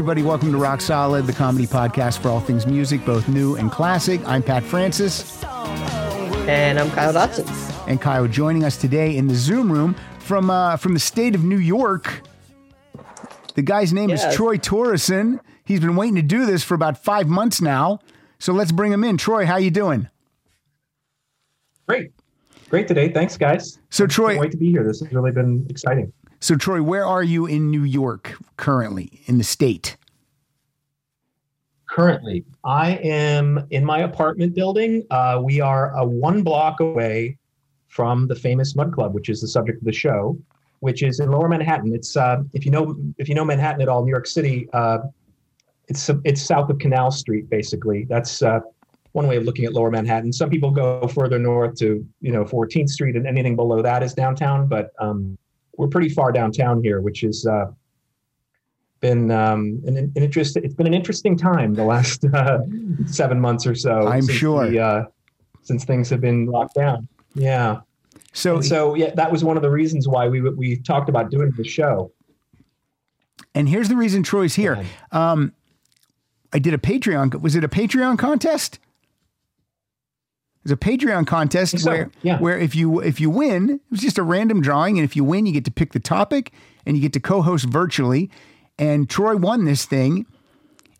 everybody, welcome to Rock Solid, the comedy podcast for all things music, both new and classic. I'm Pat Francis, And I'm Kyle Dotson. and Kyle joining us today in the Zoom room from uh, from the state of New York. The guy's name is Troy Torrison. He's been waiting to do this for about five months now. So let's bring him in. Troy, how you doing? Great. Great today. Thanks, guys. So Can't Troy, wait to be here. This has really been exciting. So Troy, where are you in New York currently in the state? Currently, I am in my apartment building. Uh, we are a one block away from the famous Mudd Club, which is the subject of the show, which is in Lower Manhattan. It's uh, if you know if you know Manhattan at all, New York City. Uh, it's it's south of Canal Street, basically. That's uh, one way of looking at Lower Manhattan. Some people go further north to you know 14th Street, and anything below that is downtown. But um, we're pretty far downtown here, which is uh, been um, an, an interest. It's been an interesting time the last uh, seven months or so. I'm since sure. the, uh, since things have been locked down. Yeah. So, And so yeah, that was one of the reasons why we we talked about doing the show. and here's the reason Troy's here. Um, I did a Patreon. Was it a Patreon contest? It was a Patreon contest so, where, yeah. where if you if you win, it was just a random drawing, and if you win, you get to pick the topic and you get to co-host virtually. And Troy won this thing,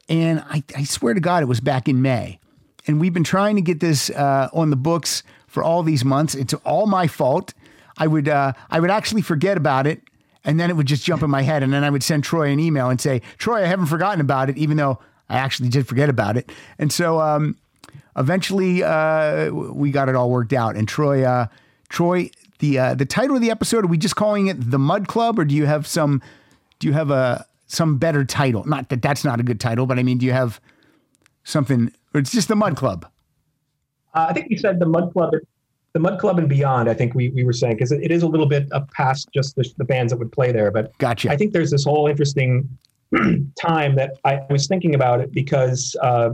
and I, I swear to God, it was back in May, and we've been trying to get this uh, on the books for all these months. It's all my fault. I would uh, I would actually forget about it, and then it would just jump in my head, and then I would send Troy an email and say, Troy, I haven't forgotten about it, even though I actually did forget about it. And so um, eventually uh, we got it all worked out. And Troy, uh, Troy, the uh, the title of the episode, are we just calling it the Mudd Club, or do you have some? Do you have a some better title? Not that that's not a good title, but I mean, do you have something? Or it's just the Mudd Club. Uh, I think you said the Mudd Club, the Mudd Club and beyond. I think we, we were saying because it, it is a little bit up past just the, the bands that would play there, but Gotcha. I think there's this whole interesting time that I was thinking about it because uh,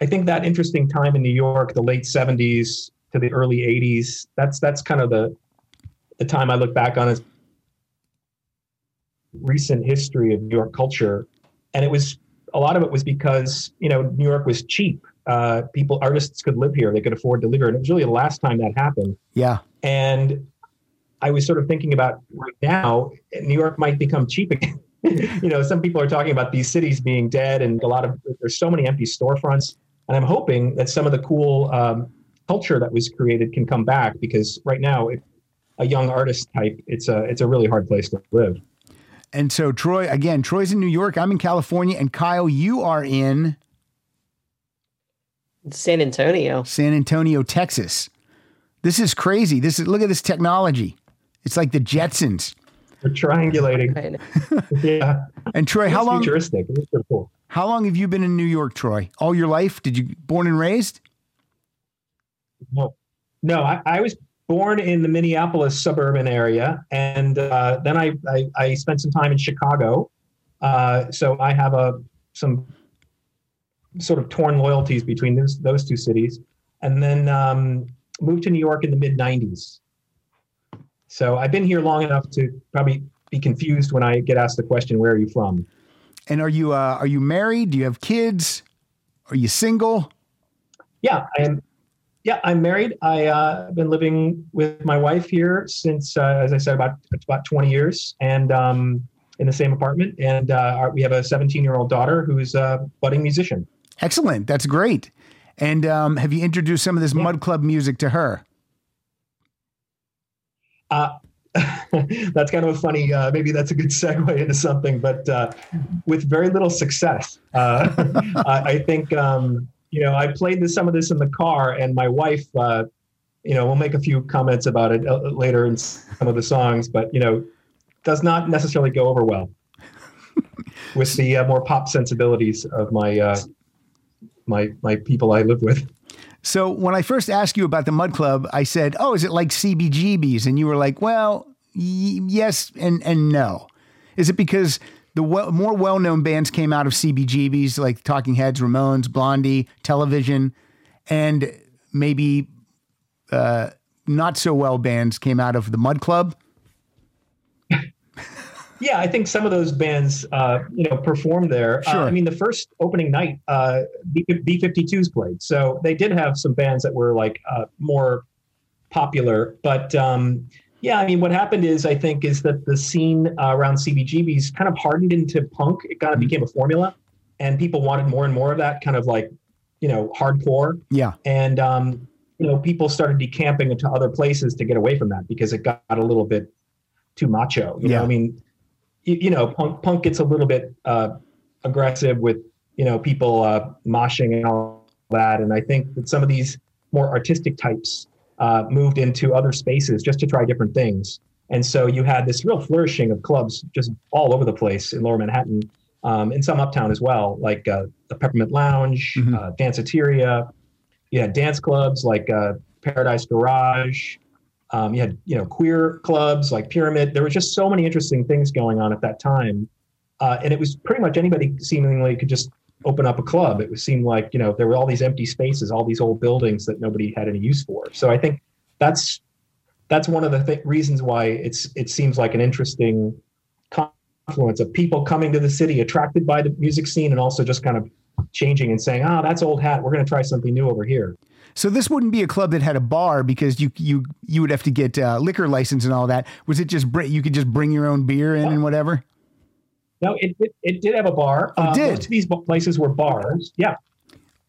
I think that interesting time in New York, the late '70s to the early '80s, that's that's kind of the the time I look back on as recent history of New York culture, and it was a lot of it was because you know New York was cheap. Uh, people, artists could live here; they could afford to live here, and it was really the last time that happened. yeah. And I was sort of thinking about right now, New York might become cheap again. you know, some people are talking about these cities being dead, and a lot of there's so many empty storefronts. And I'm hoping that some of the cool um, culture that was created can come back because right now, if a young artist type, it's a it's a really hard place to live. And so Troy, again, Troy's in New York. I'm in California, and Kyle, you are in San Antonio. San Antonio, Texas. This is crazy. This is look at this technology. It's like the Jetsons. We're triangulating. Yeah, And Troy, how long? futuristic. It's so cool. How long have you been in New York, Troy? All your life? Did you born and raised? No, no. I, I was born in the Minneapolis suburban area, and uh, then I, I I spent some time in Chicago. Uh, so I have a some sort of torn loyalties between those those two cities, and then um, moved to New York in the mid '90s. So I've been here long enough to probably be confused when I get asked the question, "Where are you from?" And are you uh, are you married? Do you have kids? Are you single? Yeah, I am. Yeah, I'm married. I uh, been living with my wife here since, uh, as I said, about about 20 years, and um, in the same apartment. And uh, our, we have a 17 year old daughter who's a budding musician. Excellent. That's great. And um, have you introduced some of this Yeah. Mudd Club music to her? Uh, that's kind of a funny. Uh, maybe that's a good segue into something, but uh, with very little success. Uh, I, think um, you know I played this, some of this in the car, and my wife. Uh, you know, we'll make a few comments about it uh, later in some of the songs, but you know, does not necessarily go over well with the uh, more pop sensibilities of my my my people I live with. So when I first asked you about the Mudd Club, I said, "Oh, is it like CBGBs?" And you were like, "Well, y- yes and and no." Is it because the well, more well-known bands came out of CBGBs like Talking Heads, Ramones, Blondie, Television, and maybe uh, not so well bands came out of the Mudd Club? Yeah, I think some of those bands, uh, you know, performed there. Uh, Sure. I mean, the first opening night, uh, B- B52s played, so they did have some bands that were like uh, more popular. But um, yeah, I mean, what happened is, I think, is that the scene uh, around CBGBs kind of hardened into punk. It kind of became a formula, and people wanted more and more of that kind of like, you know, hardcore. Yeah. And um, you know, people started decamping into other places to get away from that because it got a little bit too macho. You Yeah. know, I mean, you, you know, punk punk gets a little bit uh, aggressive with you know people uh, moshing and all that, and I think that some of these more artistic types uh, moved into other spaces just to try different things. And so you had this real flourishing of clubs just all over the place in Lower Manhattan, um, and some uptown as well, like uh, the Peppermint Lounge, Mhm. uh, Danceteria. You had dance clubs like uh, Paradise Garage. Um, you had you know queer clubs like Pyramid. There was just so many interesting things going on at that time, uh, and it was pretty much anybody seemingly could just open up a club. It seemed like you know there were all these empty spaces, all these old buildings that nobody had any use for. So I think that's that's one of the th- reasons why it's it seems like an interesting confluence of people coming to the city attracted by the music scene and also just kind of changing and saying, "Ah, that's old hat. We're going to try something new over here." So this wouldn't be a club that had a bar because you you you would have to get uh, liquor license and all that. Was it just br- you could just bring your own beer in and whatever? No, it, it, it did have a bar. Oh, it Uh, did? Most of these places were bars. Yeah.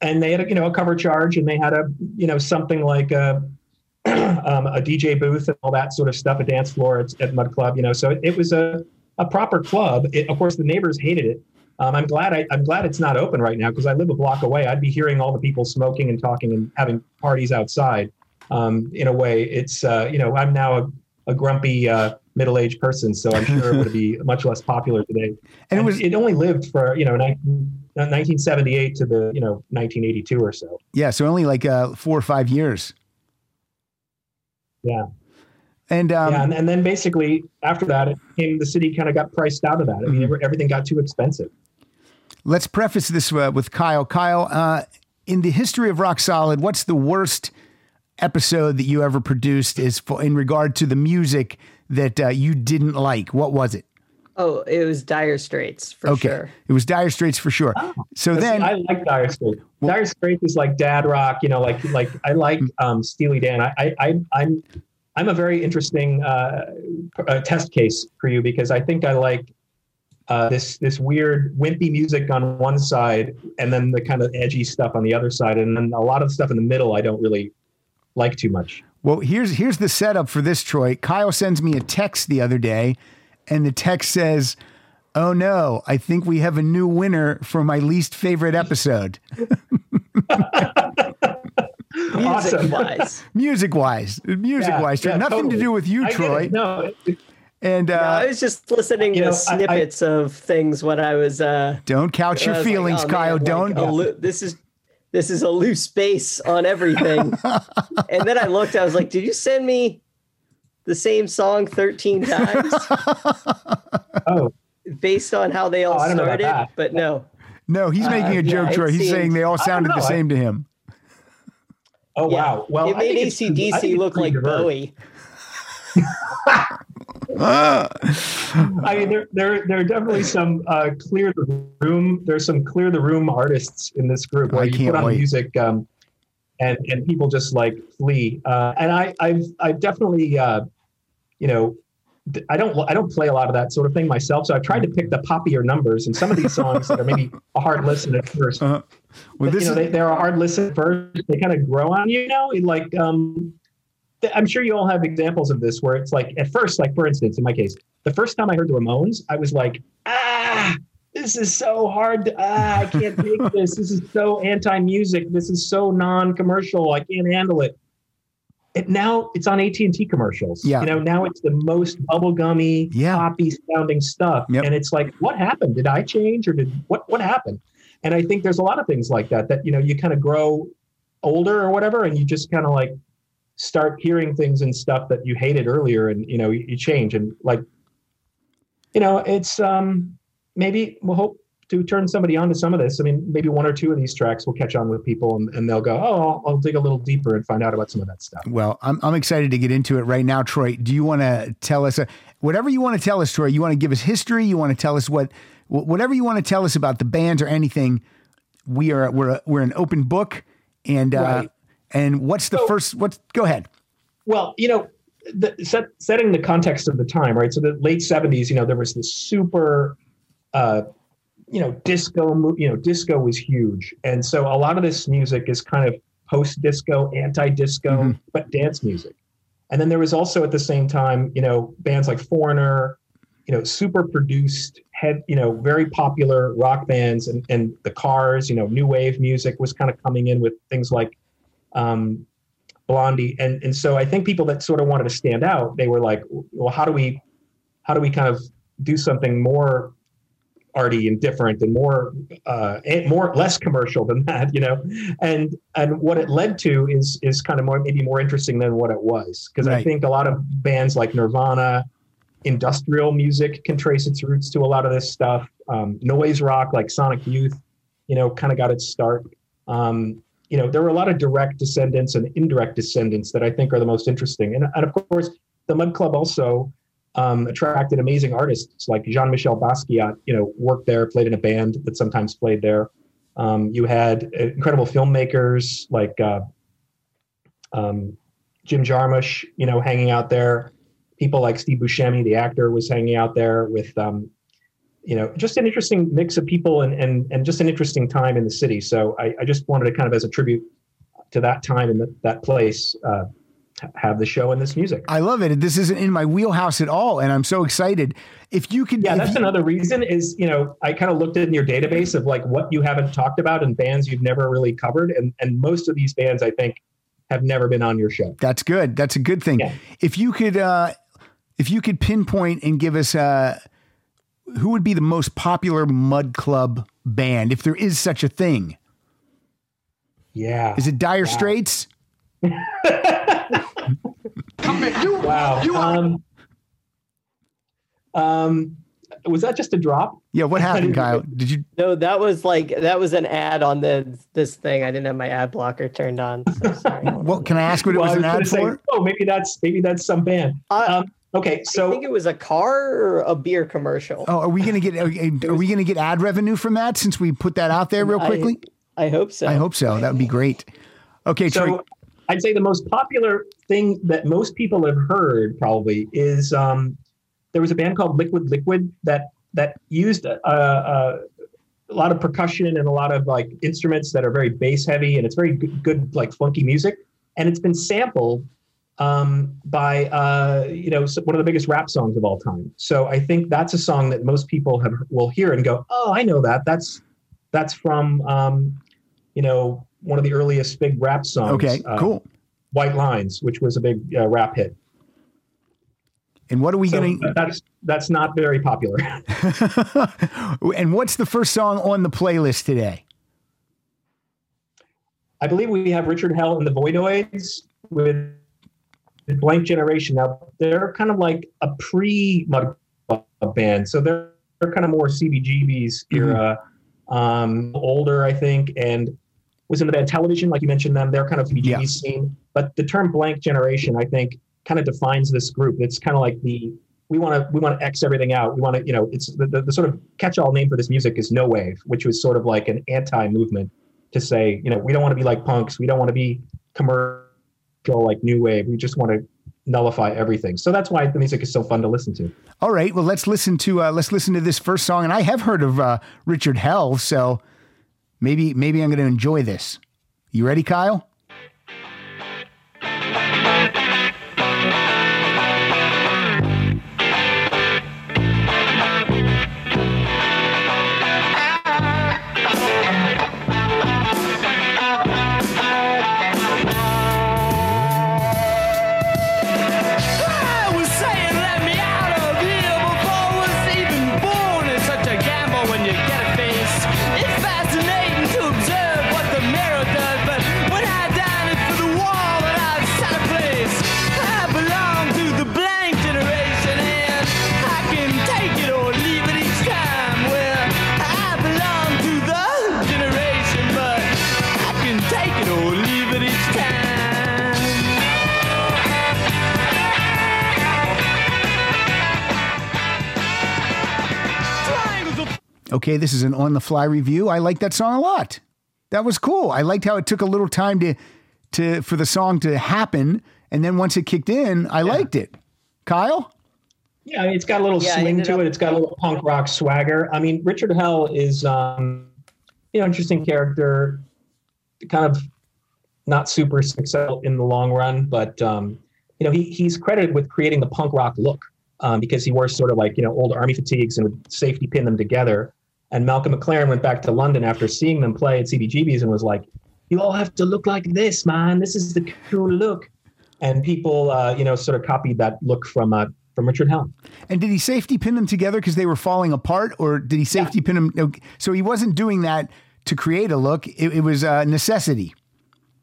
And they had a, you know, a cover charge and they had a, you know, something like a, um, a DJ booth and all that sort of stuff, a dance floor at, at Mudd Club, you know, so it, it was a, a proper club. It, of course, the neighbors hated it. Um, I'm glad I, I'm glad it's not open right now because I live a block away. I'd be hearing all the people smoking and talking and having parties outside. Um, in a way, it's uh, you know I'm now a, a grumpy uh, middle-aged person, so I'm sure it would be much less popular today. And it was it only lived for you know 19, 1978 to the you know 1982 or so. yeah, so only like uh, four or five years. Yeah, And um, yeah, and, and then basically after that, it came the city kind of got priced out of that. I mean, Mm-hmm. everything got too expensive. Let's preface this uh, with Kyle. Kyle, uh, in the history of Rock Solid, what's the worst episode that you ever produced? Is for, in regard to the music that uh, you didn't like? What was it? Oh, it was Dire Straits for Okay, sure. it was Dire Straits for sure. so then, I like Dire Straits. Dire Straits is like dad rock, you know, like like I like Mm. um, Steely Dan. I, I, I I'm I'm a very interesting uh, uh, test case for you because I think I like uh, this this weird wimpy music on one side and then the kind of edgy stuff on the other side, and then a lot of stuff in the middle I don't really like too much. Well, here's here's the setup for this, Troy. Kyle sends me a text the other day, and the text says, "Oh no, I think we have a new winner for my least favorite episode, Music Awesome. wise. music wise, music wise. Yeah, yeah, Nothing totally. to do with you, I Troy." No, it- it- And uh, I was just listening to know, I- I- snippets of things when I was uh don't couch your was like, feelings, oh, Kyle. like, don't. a loo- this is this is a loose base on everything. and then I looked, I was like, did you send me the same song 13 times oh, based on how they all Oh, I don't know about started? But no. no, he's making a Uh, yeah, joke, it Troy. He's seemed- saying they all sounded the know. I- same to him. oh Yeah. wow. Well, it I made think it's- I think ACDC look like diverse. Bowie. I mean, there, there, there are definitely some uh, clear the room. There's some clear the room artists in this group where I you can't put on wait. music, um, and and people just like flee. Uh, and I, I've, I've definitely, uh, you know, I don't, I don't play a lot of that sort of thing myself. So I've tried to pick the poppier numbers, and some of these songs that are maybe a hard listen at first. Uh, well, this you know, is they, they're a hard listen first. They kind of grow on you, you know, like, um, I'm sure you all have examples of this where it's like, at first, like for instance, in my case, the first time I heard the Ramones, I was like, ah, this is so hard. To, ah, I can't take this. This is so anti-music. This is so non-commercial. I can't handle it. And now it's on AT and T commercials. Yeah. You know, now it's the most bubblegummy, Yeah. poppy sounding stuff. Yep. And it's like, what happened? Did I change or did what what happened? And I think there's a lot of things like that that you know you kind of grow older or whatever, and you just kind of like start hearing things and stuff that you hated earlier, and you know you, you change and like you know, it's um, maybe we'll hope to turn somebody on to some of this. I mean, maybe one or two of these tracks will catch on with people and, and they'll go, oh, I'll, I'll dig a little deeper and find out about some of that stuff. Well, I'm, I'm excited to get into it right now, Troy. Do you want to tell us, uh, whatever you want to tell us, Troy? You want to give us history? You want to tell us what, wh- whatever you want to tell us about the bands or anything? We are we're we're an open book, and uh, Right. And what's the So- first? What's go ahead? Well, you know, the, set, setting the context of the time, right? So the late '70s, you know, there was this super, uh, you know, disco. You know, disco was huge, and so a lot of this music is kind of post-disco, anti-disco, Mhm. but dance music. And then there was also at the same time, you know, bands like Foreigner, you know, super produced, had you know, very popular rock bands, and and the Cars, you know, new wave music was kind of coming in with things like. Um, Blondie, and and so I think people that sort of wanted to stand out, they were like, well, how do we, how do we kind of do something more arty and different and more, uh, and more less commercial than that, you know, and and what it led to is is kind of more maybe more interesting than what it was because I think a lot of bands like Nirvana, industrial music can trace its roots to a lot of this stuff. Um, noise rock like Sonic Youth, you know, kind of got its start. Um, you know, there were a lot of direct descendants and indirect descendants that I think are the most interesting. And, and of course, the Mudd Club also um, attracted amazing artists like Jean-Michel Basquiat, you know, worked there, played in a band that sometimes played there. Um, you had incredible filmmakers like uh, um, Jim Jarmusch, you know, hanging out there. People like Steve Buscemi, the actor, was hanging out there with, um, you know, just an interesting mix of people and and and just an interesting time in the city. So I, I just wanted to kind of, as a tribute to that time and that, place, uh, have the show and this music. I love it. This isn't in my wheelhouse at all, and I'm so excited. If you could, Yeah, that's you- another reason. Is you know, I kind of looked in your database of like what you haven't talked about and bands you've never really covered, and and most of these bands I think have never been on your show. That's good. That's a good thing. Yeah. If you could, uh, if you could pinpoint and give us, uh, who would be the most popular Mudd Club band, if there is such a thing? Yeah. Is it Dire Straits? Wow. Um, um, was that just a drop? Yeah. What happened, Kyle? Did you? No, that was like that was an ad on the this thing. I didn't have my ad blocker turned on. So sorry. Well, can I ask what it Well, was I an ad gonna for? say, oh, maybe that's maybe that's some band. I- Um, okay, so I think it was a car or a beer commercial. Oh, are we gonna get? Are, are we gonna get ad revenue from that since we put that out there real quickly? I hope so. I hope so. That would be great. Okay, Troy. so I'd say the most popular thing that most people have heard probably is um, there was a band called Liquid Liquid that that used a, a, a lot of percussion and a lot of like instruments that are very bass heavy and it's very good, good like funky music and it's been sampled um, by uh, you know one of the biggest rap songs of all time. So I think that's a song that most people have will hear and go, oh, I know that. That's that's from um, you know one of the earliest big rap songs. okay, uh, cool. White Lines, which was a big uh, rap hit. And what are we So gonna? that's that's not very popular. and what's the first song on the playlist today? I believe we have Richard Hell and the Voidoids with Blank Generation. Now they're kind of like a pre Mudd band, so they're they're kind of more CBGB's era, um, older I think, and was in the band Television, like you mentioned them. They're kind of CBGB Yeah. scene, but the term Blank Generation, I think, kind of defines this group. It's kind of like the we want to we want to X everything out. We want to you know it's the, the, the sort of catch-all name for this music is no wave, which was sort of like an anti-movement to say you know we don't want to be like punks, we don't want to be commercial like new wave. We just want to nullify everything. So that's why the music is so fun to listen to. All right, well let's listen to uh, let's listen to this first song. And I have heard of uh, Richard Hell, so maybe maybe I'm going to enjoy this. You ready, Kyle? Okay, this is an on the fly review. I like that song a lot. That was cool. I liked how it took a little time to to for the song to happen, and then once it kicked in, I liked it. Kyle, Yeah, it's got a little Yeah, I swing to up- it. It's got a little punk rock swagger. I mean, Richard Hell is, um, you know, interesting character. Kind of not super successful in the long run, but um, you know, he he's credited with creating the punk rock look um, because he wore sort of like you know old army fatigues and would safety pin them together. And Malcolm McLaren went back to London after seeing them play at CBGB's and was like, "You all have to look like this, man. This is the cool look." And people, uh, you know, sort of copied that look from uh, from Richard Hell. and did he safety pin them together because they were falling apart, or did he safety pin them? So he wasn't doing that to create a look. It, it was a necessity.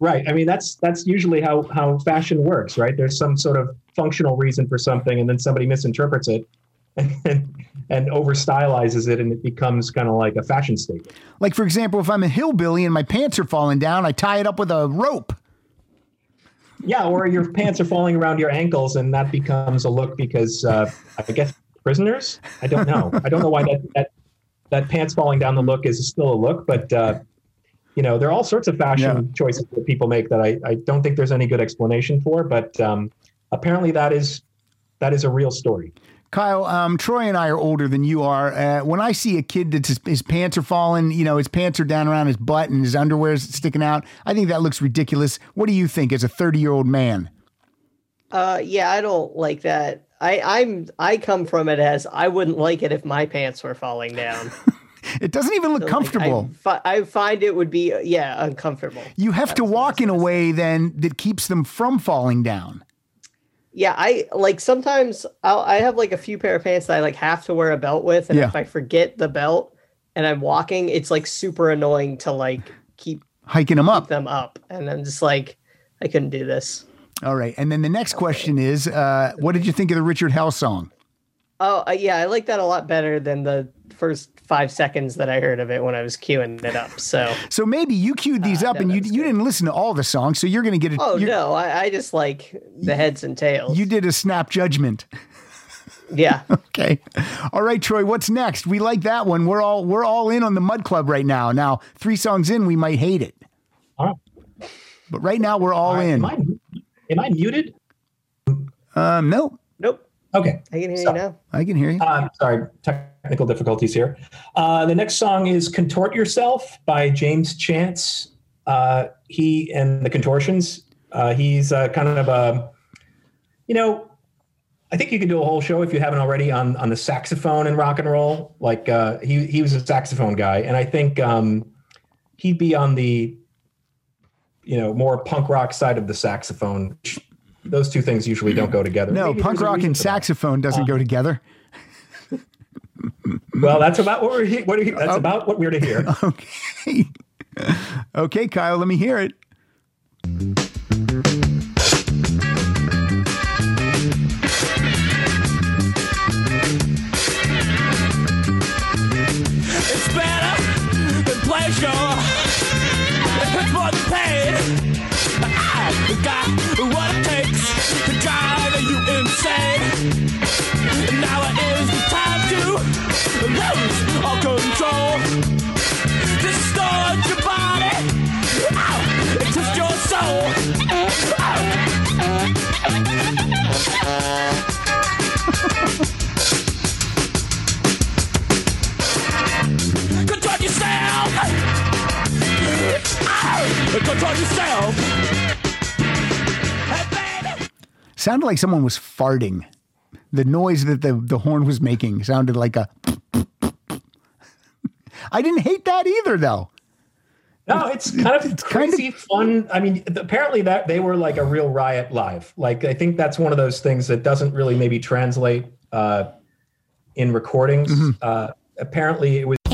Right. I mean, that's that's usually how how fashion works, right? There's some sort of functional reason for something, and then somebody misinterprets it and and over stylizes it, and it becomes kind of like a fashion statement. Like for example, if I'm a hillbilly and my pants are falling down, I tie it up with a rope. Yeah, or your pants are falling around your ankles, and that becomes a look because uh, I guess prisoners. I don't know. I don't know why that that that pants falling down the look is still a look, but. Uh, you know, there are all sorts of fashion Yeah. choices that people make that I, I don't think there's any good explanation for, but um, apparently that is that is a real story. Kyle, um, Troy and I are older than you are. Uh, when I see a kid that his, his pants are falling, you know, his pants are down around his butt and his underwear is sticking out, I think that looks ridiculous. What do you think as a 30 year old man? Uh, yeah, I don't like that. I, I'm I come from it as I wouldn't like it if my pants were falling down. It doesn't even look So, like, comfortable. I, fi- I find it would be yeah uncomfortable. you have to That's what walk in a way then that keeps them from falling down. Yeah, I like sometimes I'll, I have like a few pair of pants that I like have to wear a belt with, and Yeah. if I forget the belt and I'm walking, it's like super annoying to like keep Hiking them up. them up, and I'm just like I couldn't do this. All right. And then the next question is uh, what did you think of the Richard Hell song? Oh uh, yeah, I like that a lot better than the first five seconds that I heard of it when I was queuing it up. So So maybe you queued these up no, and you, you good. didn't listen to all the songs. So you're going to get it. oh you're- no, I, I just like the heads and tails. You did a snap judgment. yeah. Okay. All right, Troy, what's next? We like that one. We're all we're all in on the Mudd Club right now. Now, three songs in, we might hate it. All right. But right now we're all in. Am I, am I muted? Um, no, Nope. Okay. I can hear So- you now. I can hear you. I'm um, sorry, technical difficulties here. Uh, the next song is "Contort Yourself" by James Chance. Uh, he and the Contortions. Uh, he's uh, kind of a, you know, I think you could do a whole show if you haven't already on on the saxophone and rock and roll. Like uh, he he was a saxophone guy, and I think um, he'd be on the, you know, more punk rock side of the saxophone. Those two things usually don't go together. No, Maybe punk rock and saxophone doesn't go together. Well, that's about what we're he- what are we- that's oh. about what we're to hear. Okay. okay, Kyle, let me hear it. It's better than pleasure. It hurts more than pain. I got what it takes to drive you insane. Now is the time to lose all control. Distort your body. Ow! It twists your soul. Control yourself! Control yourself! Sounded like someone was farting. The noise that the, the horn was making sounded like a. I didn't hate that either, though. No, it's kind of it's kind of- crazy fun. I mean, apparently that they were like a real riot live. Like I think that's one of those things that doesn't really maybe translate uh, in recordings. Mm-hmm. Uh, apparently, it was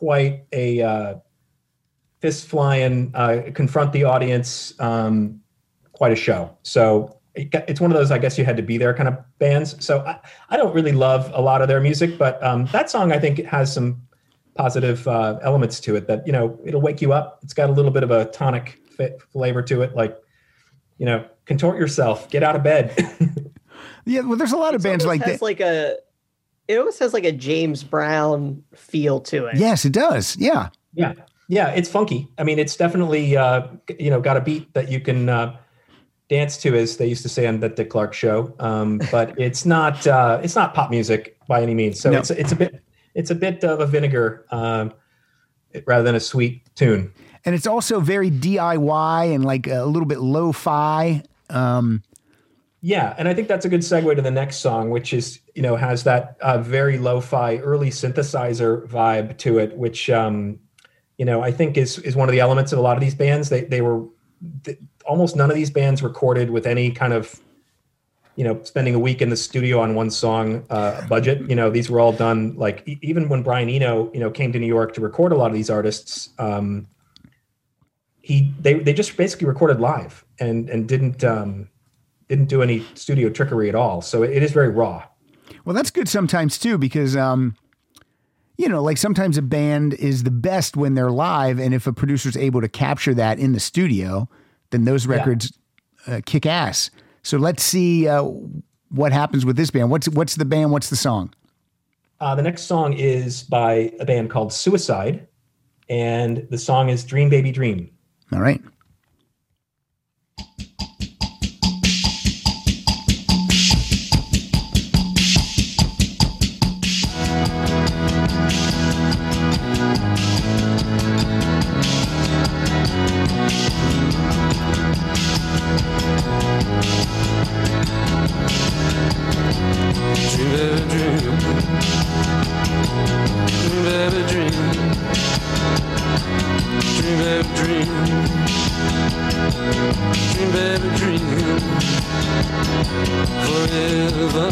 Is quite a uh, fist flying, uh, confront the audience, um, quite a show. So it's one of those, I guess you had to be there kind of bands. So I, I don't really love a lot of their music, but um, that song I think has some positive uh, elements to it that, you know, it'll wake you up. It's got a little bit of a tonic fit flavor to it. Like, you know, contort yourself, get out of bed. Yeah, well, there's a lot of bands like has that. like a it almost has like a James Brown feel to it. yes, it does. Yeah. Yeah, yeah, it's funky. I mean, it's definitely uh, you know got a beat that you can uh, dance to, as they used to say on the Dick Clark show. Um, but it's not uh, it's not pop music by any means. So No. it's it's a bit it's a bit of a vinegar um, rather than a sweet tune. And it's also very DIY and like a little bit lo-fi. Um, Yeah, and I think that's a good segue to the next song, which is you know has that uh, very lo-fi early synthesizer vibe to it, which um, you know I think is is one of the elements of a lot of these bands. They they were th- almost none of these bands recorded with any kind of you know spending a week in the studio on one song uh, budget. You know these were all done like e- even when Brian Eno you know came to New York to record a lot of these artists. Um, he they they just basically recorded live and and didn't um, didn't do any studio trickery at all. So it is very raw. well, that's good sometimes too, because, um, you know, like sometimes a band is the best when they're live. And if a producer's able to capture that in the studio, then those records uh, kick ass. So let's see uh, what happens with this band. What's, what's the band? What's the song? Uh, the next song is by a band called Suicide, and the song is "Dream Baby Dream." All right. Baby, dream. Dream, baby, dream. Dream, baby, dream. Forever.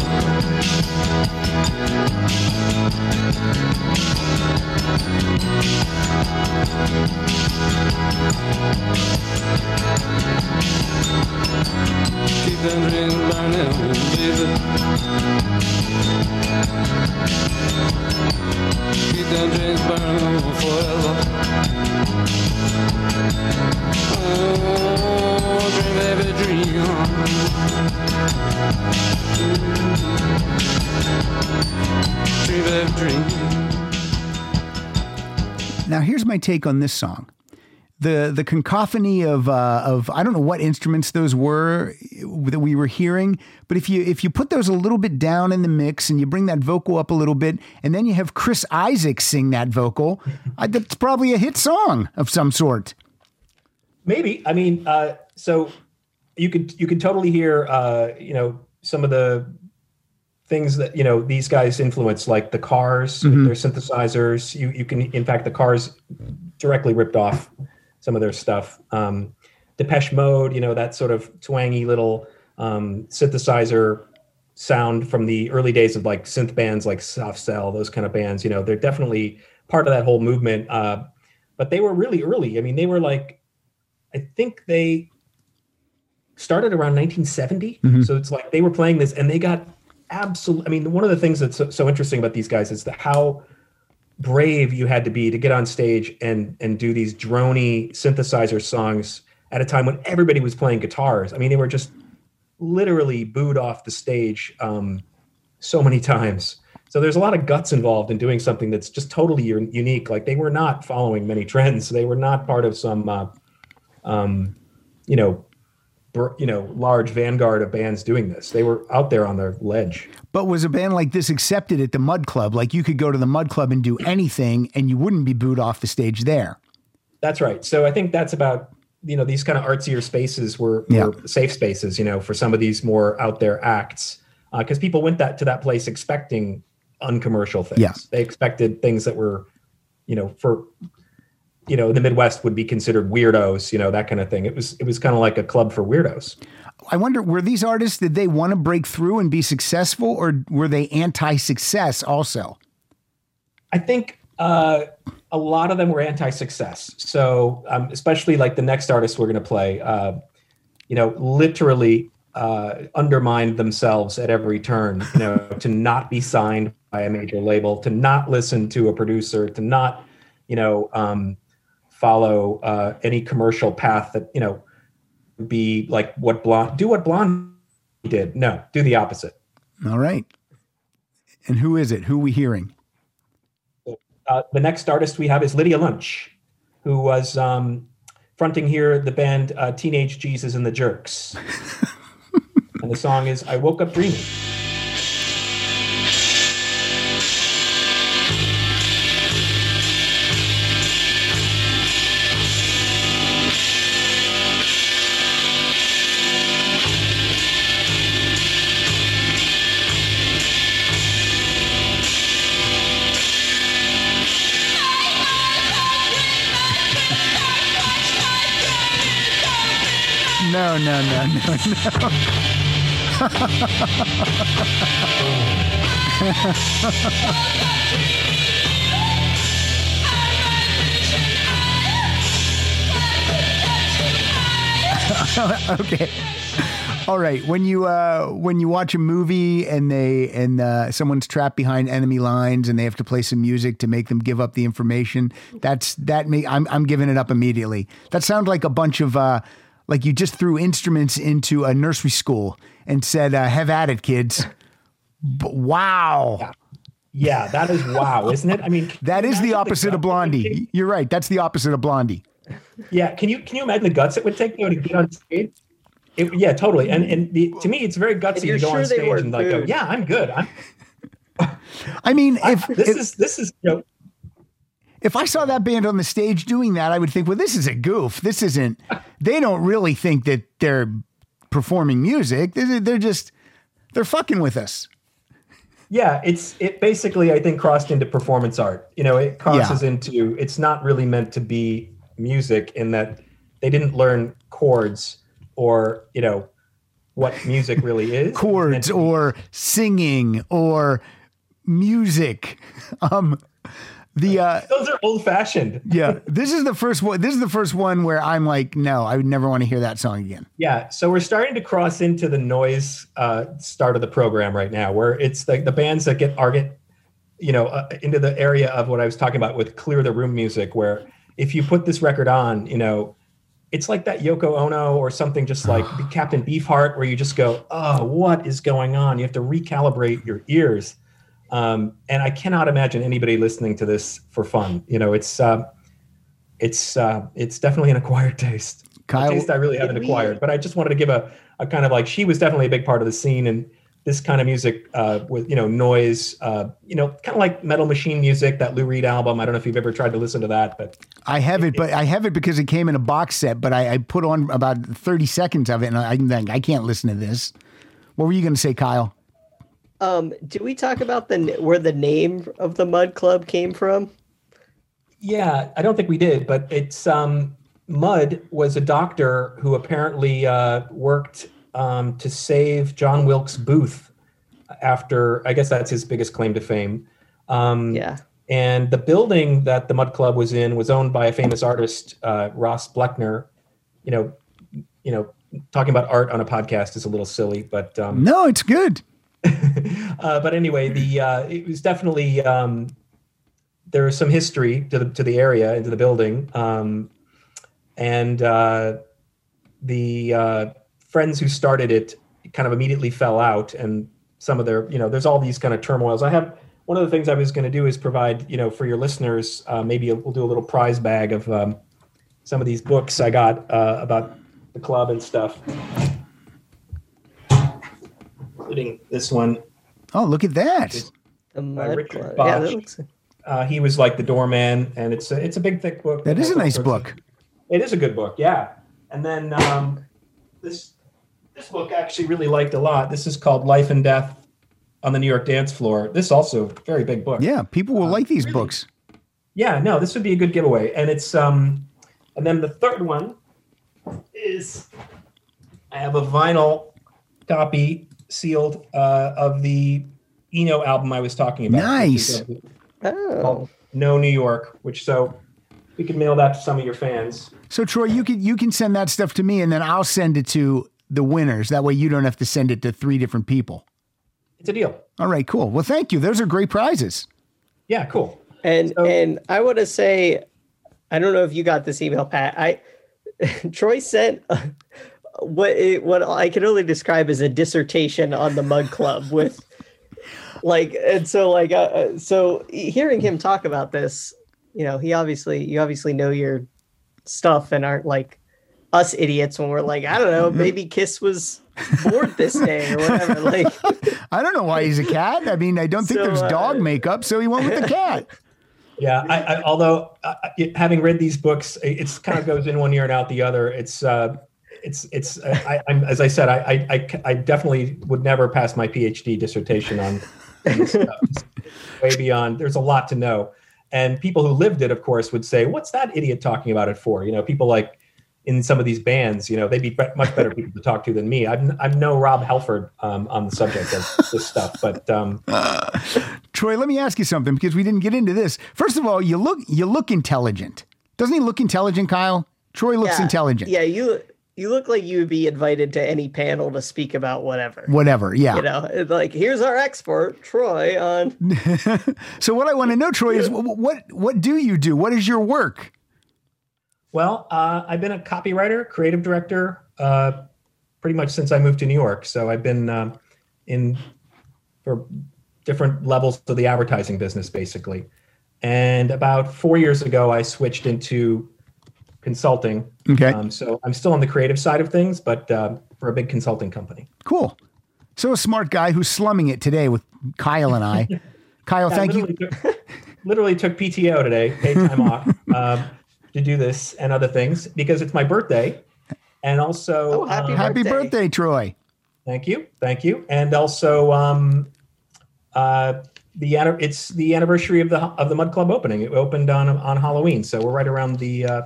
Keep them dreams burning, baby. Keep forever. Oh, dream, dream. Dream, baby, dream. Now, here's my take on this song. The the cacophony of uh, of I don't know what instruments those were that we were hearing, but if you if you put those a little bit down in the mix and you bring that vocal up a little bit, and then you have Chris Isaak sing that vocal, I, that's probably a hit song of some sort. Maybe. I mean, uh, so you could you could totally hear uh, you know some of the things that you know these guys influence, like the Cars, with their synthesizers. You you can in fact the Cars directly ripped off some of their stuff. Um, Depeche Mode, you know that sort of twangy little um, synthesizer sound from the early days of like synth bands like Soft Cell, those kind of bands. You know they're definitely part of that whole movement. Uh, but they were really early. I mean, they were like I think they started around 1970. So it's like they were playing this and they got absolute. I mean, one of the things that's so, so interesting about these guys is the how brave you had to be to get on stage and and do these drony synthesizer songs at a time when everybody was playing guitars. I mean, they were just literally booed off the stage um, so many times. So there's a lot of guts involved in doing something that's just totally un- unique. Like they were not following many trends. They were not part of some, uh, um, you know, you know, large vanguard of bands doing this. They were out there on their ledge. But was a band like this accepted at the Mudd Club? Like you could go to the Mudd Club and do anything, and you wouldn't be booed off the stage there. That's right. So I think that's about you know these kind of artsier spaces were, Yeah. were safe spaces you know for some of these more out there acts uh, because people went that to that place expecting uncommercial things Yeah. they expected things that were you know for you know the midwest would be considered weirdos you know that kind of thing it was it was kind of like a club for weirdos I wonder, were these artists, did they want to break through and be successful or were they anti success also? I think uh, a lot of them were anti-success. So, um, especially like the next artist we're going to play, uh, you know, literally uh, undermined themselves at every turn. You know, to not be signed by a major label, to not listen to a producer, to not, you know, um, follow uh, any commercial path that you know be like what blonde do what blonde did. No, do the opposite. All right. And who is it? Who are we hearing? uh, the next artist we have is Lydia Lunch, who was um, fronting here the band uh, Teenage Jesus and the Jerks. and the song is I Woke Up Dreaming. No, no, no, no, no. okay. All right. When you uh, when you watch a movie and they and uh, someone's trapped behind enemy lines and they have to play some music to make them give up the information, that's that. Me, I'm I'm giving it up immediately. That sounds like a bunch of uh, like you just threw instruments into a nursery school and said, uh, "Have at it, kids." B- wow. Yeah, that is wow, isn't it? I mean, That is the imagine opposite of guts it would Blondie. You're right. That's the opposite of Blondie. Yeah, can you can you imagine the guts it would take though to get on stage? It, yeah, totally. And and the, to me, it's very gutsy to go sure on stage and like go, yeah, I'm good. I'm, I mean, if this if, is this is you know, if I saw that band on the stage doing that, I would think, well, this is a goof. This isn't. They don't really think that they're performing music. They're, just they're fucking with us. Yeah, it's it basically I think crossed into performance art. You know, it crosses into it's not really meant to be music in that they didn't learn chords or, you know, what music really is. Chords or singing or music. Um, the uh, those are old fashioned. yeah, this is the first one. This is the first one where I'm like, no, I would never want to hear that song again. Yeah, so we're starting to cross into the noise uh, start of the program right now, where it's the, the bands that get are get, you know, uh, into the area of what I was talking about with clear the room music, where if you put this record on, you know, it's like that Yoko Ono or something, just like Captain Beefheart, where you just go, oh, what is going on? You have to recalibrate your ears, um, and I cannot imagine anybody listening to this for fun. You know, it's uh, it's uh, it's definitely an acquired taste. A taste I really haven't Did we- acquired, but I just wanted to give a, a kind of like she was definitely a big part of the scene and this kind of music uh, with you know noise, uh, you know, kind of like Metal Machine music, that Lou Reed album. I don't know if you've ever tried to listen to that, but I have it, but I have it because it came in a box set. But I, I put on about 30 seconds of it, and I, I'm like, I can't listen to this. What were you going to say, Kyle? Um, did we talk about the where the name of the Mudd Club came from? Yeah, I don't think we did, but it's um, Mudd was a doctor who apparently uh, worked um, to save John Wilkes Booth after I guess that's his biggest claim to fame. Um, Yeah. And the building that the Mudd Club was in was owned by a famous artist, uh, Ross Bleckner. You know, you know, talking about art on a podcast is a little silly, but um, No, it's good. uh, but anyway, the uh, it was definitely um, there was some history to the to the area into the building, um, and uh, the uh, friends who started it kind of immediately fell out, and some of their you know there's all these kind of turmoils. I have one of the things I was going to do is provide you know for your listeners uh, maybe we'll do a little prize bag of um, some of these books I got uh, about the club and stuff. Including this one Oh, look at that. The Mudd Richard Club. Yeah, that looks. Uh, he was like the doorman, and it's a, it's a big thick book. That is a nice book. It is a good book, yeah. And then um, this this book I actually really liked a lot. This is called Life and Death on the New York Dance Floor. This also very big book. Yeah, people will like these really? books. Yeah, no, this would be a good giveaway. And it's um and then the third one is I have a vinyl copy sealed uh, of the Eno album I was talking about. Nice. uh, Oh, called No New York, which so we could mail that to some of your fans. So Troy, you can you can send that stuff to me, and then I'll send it to the winners. That way, you don't have to send it to three different people. It's a deal. All right, cool. Well, thank you. Those are great prizes. Yeah, cool. and So- and I want to say, I don't know if you got this email, Pat. I Troy sent what it, what I can only describe as a dissertation on the Mudd Club with like and so like uh, uh, so hearing him talk about this, you know, he obviously you obviously know your stuff and aren't like us idiots when we're like I don't know maybe Kiss was bored this day or whatever like I don't know why he's a cat. I mean, I don't think So, there's dog uh, makeup, so he went with the cat. Yeah, I, I, although uh, it- having read these books, it- it's kind of goes in one ear and out the other. It's uh, it's it's I, I'm as I said, I, I I definitely would never pass my PhD dissertation on this stuff. Way beyond. There's a lot to know, and people who lived it, of course, would say, "What's that idiot talking about it for?" You know, people like in some of these bands, you know, they'd be be- much better people to talk to than me. I'm I'm no Rob Halford um, on the subject of this stuff, but um, Troy, let me ask you something because we didn't get into this. First of all, you look you look intelligent. Doesn't he look intelligent, Kyle? Troy looks Yeah. intelligent. Yeah, you you look like you would be invited to any panel to speak about whatever. Whatever. Yeah. You know, like here's our expert Troy on. So what I want to know, Troy, is wh- what what do you do? What is your work? Well, uh, I've been a copywriter, creative director, uh, pretty much since I moved to New York. So I've been um, in for different levels of the advertising business, basically. And about four years ago, I switched into consulting. Okay. Um, so I'm still on the creative side of things, but uh, for a big consulting company. Cool. So a smart guy who's slumming it today with Kyle and I. Kyle, I thank you. literally Took, literally took PTO today, paid time off um, to do this and other things because it's my birthday. And also, Oh, happy um, Happy birthday. birthday, Troy. Thank you, thank you, and also um, uh, the it's the anniversary of the of the Mudd Club opening. It opened on on Halloween, so we're right around the uh,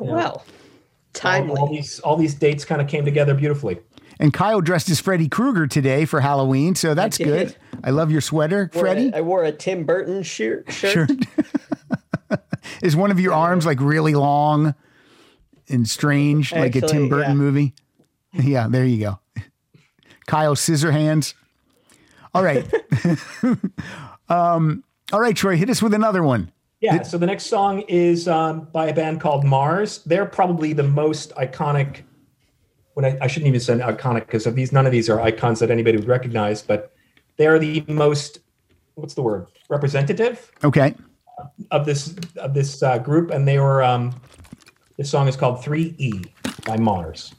Wow, all, timely. all these all these dates kind of came together beautifully. And Kyle dressed as Freddy Krueger today for Halloween, so that's did. good. I love your sweater, Wore a- Freddie. I wore a Tim Burton shirt. shirt. Shirt. Is one of your arms like really long and strange, like a Tim Burton yeah. movie? Yeah, there you go. Kyle Scissorhands. All right. um, all right, Troy, hit us with another one. Yeah. So the next song is um, by a band called Mars. They're probably the most iconic. When I, I shouldn't even say iconic because of these, none of these are icons that anybody would recognize, but they are the most. What's the word? Representative Okay. of this of this uh, group, and they were. Um, this song is called Three E by Mars.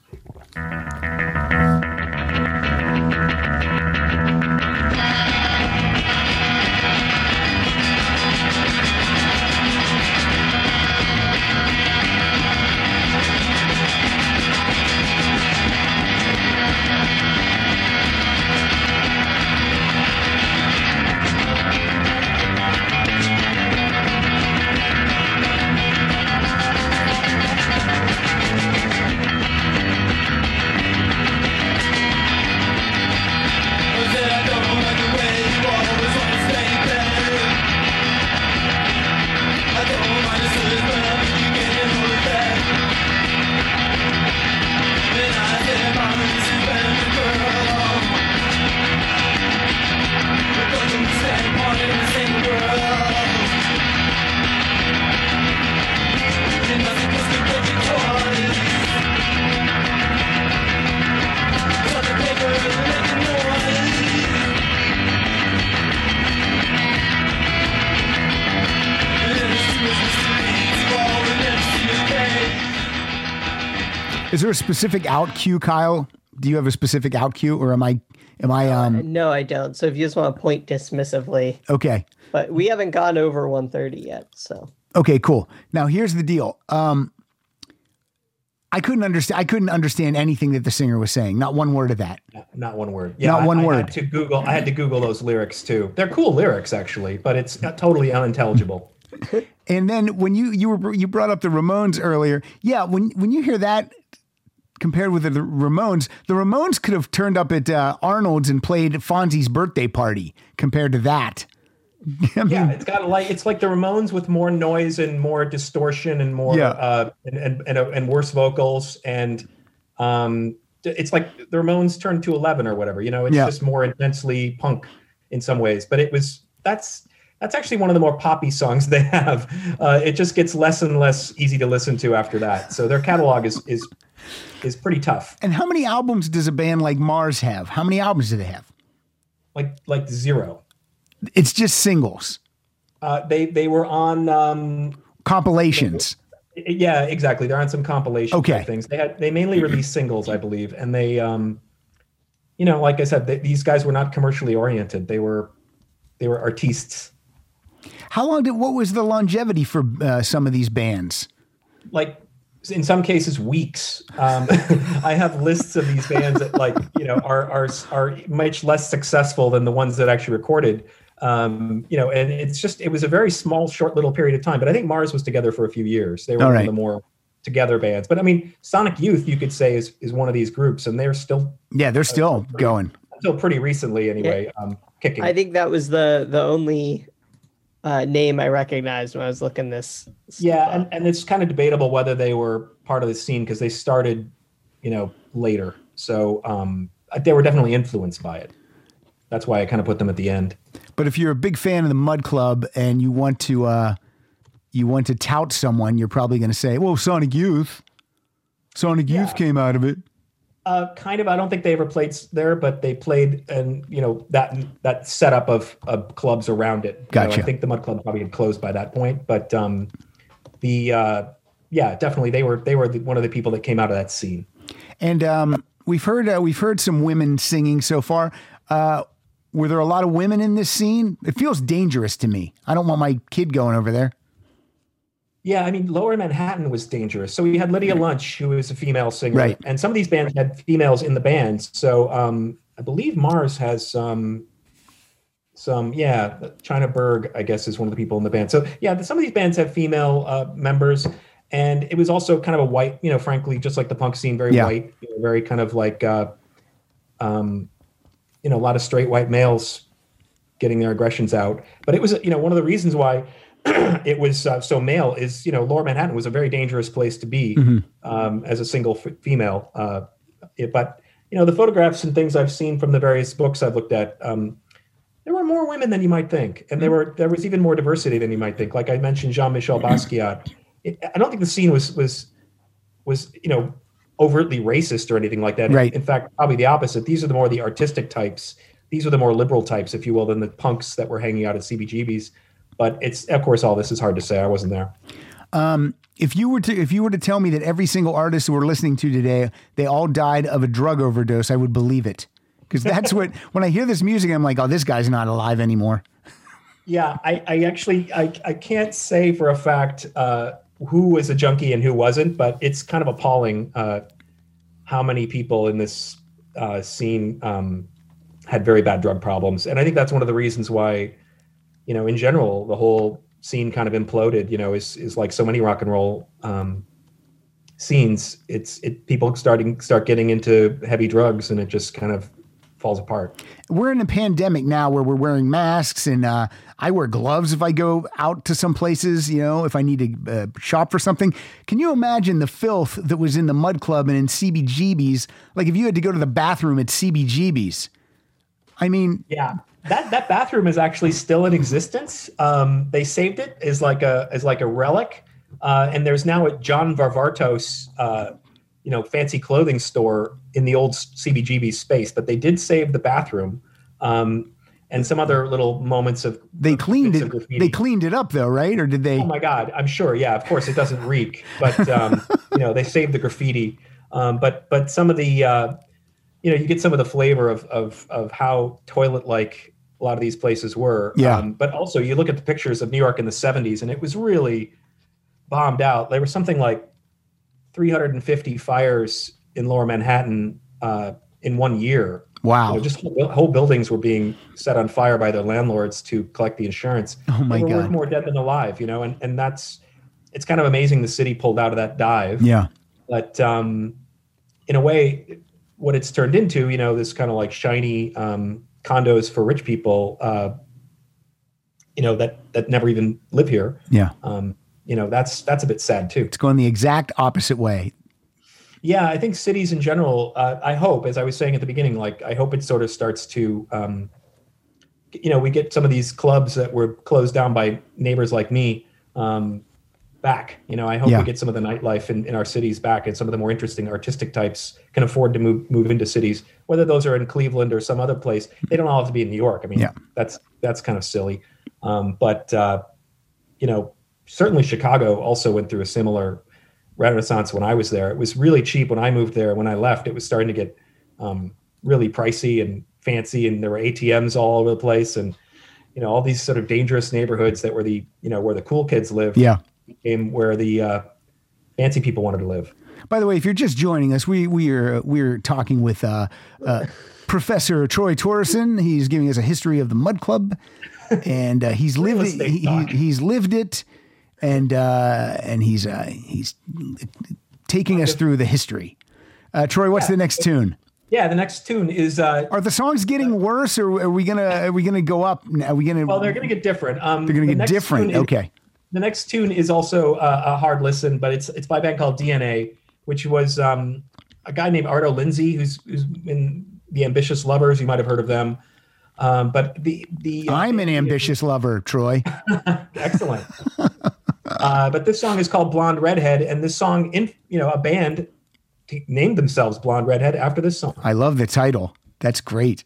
There a specific out cue, Kyle? Do you have a specific out cue, or am I? Am I? Um. No, I don't. So if you just want to point dismissively, Okay. but we haven't gone over 130 yet. So Okay. Cool. Now here's the deal. Um. I couldn't understand. I couldn't understand anything that the singer was saying. Not one word of that. Not one word. Yeah, Not I- one I word. Had to Google. I had to Google those lyrics too. They're cool lyrics actually, but it's uh, totally unintelligible. And then when you you were you brought up the Ramones earlier, yeah. When when you hear that compared with the Ramones, the Ramones could have turned up at uh, Arnold's and played Fonzie's birthday party. Compared to that, I mean, Yeah, it's got like it's like the Ramones with more noise and more distortion and more Yeah. uh, and, and and and worse vocals and um it's like the Ramones turned to 11 or whatever. You know, it's Yeah. just more intensely punk in some ways. But it was that's that's actually one of the more poppy songs they have. Uh, it just gets less and less easy to listen to after that. So their catalog is is is pretty tough. and how many albums does a band like Mars have? How many albums do they have? Like like zero. It's just singles, Uh, they they were on um, compilations. Yeah, exactly. They're on some compilation Okay. things. They had they mainly released singles, I believe, and they, um, you know, like I said, they, these guys were not commercially oriented. They were they were artistes. How long did? What was the longevity for uh, some of these bands? Like in some cases, weeks. Um, I have lists of these bands that, like, you know, are are are much less successful than the ones that actually recorded. Um, you know, and it's just it was a very small, short little period of time. But I think Mars was together for a few years. They were All one of the more together bands. But I mean, Sonic Youth, you could say, is is one of these groups, and they're still Yeah, they're still going. until pretty recently anyway, um, kicking. I think that was the the only uh, name I recognized when I was looking this. yeah, and, and it's kind of debatable whether they were part of the scene because they started, you know, later. So um, they were definitely influenced by it. That's why I kind of put them at the end. But if you're a big fan of the Mudd Club and you want to uh, you want to tout someone, you're probably going to say, "Well, Sonic Youth, Sonic Youth came out of it." Uh, kind of. I don't think they ever played there, but they played, and you know that that setup of, of clubs around it. You know, Gotcha. I think the Mudd Club probably had closed by that point, but um, the uh, yeah, definitely they were they were the, one of the people that came out of that scene. And um, we've heard uh, we've heard some women singing so far. Uh, were there a lot of women in this scene? It feels dangerous to me. I don't want my kid going over there. Yeah, I mean, Lower Manhattan was dangerous. So we had Lydia Lunch, who was a female singer, Right. and some of these bands had females in the bands. So um, I believe Mars has some, some yeah, China Burg, I guess, is one of the people in the band. So yeah, some of these bands have female uh, members, and it was also kind of a white, you know, frankly, just like the punk scene, very Yeah. white, you know, very kind of like, uh, um, you know, a lot of straight white males getting their aggressions out. But it was, you know, one of the reasons why it was uh, so male is, you know, Lower Manhattan was a very dangerous place to be um, as a single f- female. Uh, it- but you know, the photographs and things I've seen from the various books I've looked at, um, there were more women than you might think, and there were there was even more diversity than you might think. Like I mentioned, Jean-Michel Basquiat. It, I don't think the scene was was was you know overtly racist or anything like that. Right. In fact, probably the opposite. These are the more the artistic types. These are the more liberal types, if you will, than the punks that were hanging out at CBGB's. But it's of course all this is hard to say. I wasn't there. If you were to if you were to tell me that every single artist we're listening to today, they all died of a drug overdose, I would believe it. Because that's what when I hear this music, I'm like, oh, this guy's not alive anymore. Yeah, I, I actually I, I can't say for a fact uh, who was a junkie and who wasn't, but it's kind of appalling uh, how many people in this uh, scene um, had very bad drug problems, and I think that's one of the reasons why, you know, in general, the whole scene kind of imploded. You know, is is like so many rock and roll um, scenes. It's it people starting start getting into heavy drugs, and it just kind of falls apart. We're in a pandemic now where we're wearing masks and uh, I wear gloves if I go out to some places, you know, if I need to uh, shop for something. Can you imagine the filth that was in the Mudd Club and in CBGB's? Like if you had to go to the bathroom at CBGB's. I mean, Yeah, that that bathroom is actually still in existence. Um, they saved it as like a as like a relic, uh, and there's now a John Varvatos, uh, you know, fancy clothing store in the old CBGB space. But they did save the bathroom, um, and some other little moments of they cleaned it. graffiti. They cleaned it up though, right? Or did they? Oh my God, I'm sure. Yeah, of course it doesn't reek, but um, you know they saved the graffiti. Um, but but some of the uh, you know you get some of the flavor of of of how toilet like a lot of these places were. Yeah. Um, but also you look at the pictures of New York in the 70s, and it was really bombed out. There was something like 350 fires in Lower Manhattan uh, in one year. Wow. You know, just whole, whole buildings were being set on fire by their landlords to collect the insurance. Oh my God. More dead than alive, you know, and and that's it's kind of amazing the city pulled out of that dive. Yeah. But um, in a way, what it's turned into, you know, this kind of like shiny um, condos for rich people, uh, you know, that that never even live here. Yeah. Um, you know, that's that's a bit sad too. It's going the exact opposite way. Yeah, I think cities in general. Uh, I hope, as I was saying at the beginning, like I hope it sort of starts to, um, you know, we get some of these clubs that were closed down by neighbors like me um, back. You know, I hope Yeah. we get some of the nightlife in, in our cities back, and some of the more interesting artistic types can afford to move move into cities, whether those are in Cleveland or some other place. They don't all have to be in New York. I mean, Yeah. that's that's kind of silly. Um, but uh, you know, certainly Chicago also went through a similar renaissance when I was there. It was really cheap when I moved there. When I left, it was starting to get um, really pricey and fancy, and there were ATMs all over the place, and you know all these sort of dangerous neighborhoods that were the you know where the cool kids lived. Yeah. Became where the uh, fancy people wanted to live. By the way, if you're just joining us, we we are we're talking with uh, uh, Professor Troy Torrison. He's giving us a history of the Mudd Club, and uh, he's lived it, he, he- he's lived it, and uh, and he's uh, he's taking us through the history. Uh, Troy, what's the next tune? Yeah, the next tune is uh, Are the songs getting worse, or are we gonna are we gonna go up? Are we gonna? well, they're going to get different. Um, they're gonna the get different. okay. The next tune is also uh, a hard listen, but it's it's by a band called DNA, which was um, a guy named Arto Lindsay, who's who's in the Ambitious Lovers. You might have heard of them. Um, but the the uh, I'm an ambitious lover, Troy. excellent. uh, but this song is called Blonde Redhead, and this song, in you know, a band t- named themselves Blonde Redhead after this song. I love the title. That's great.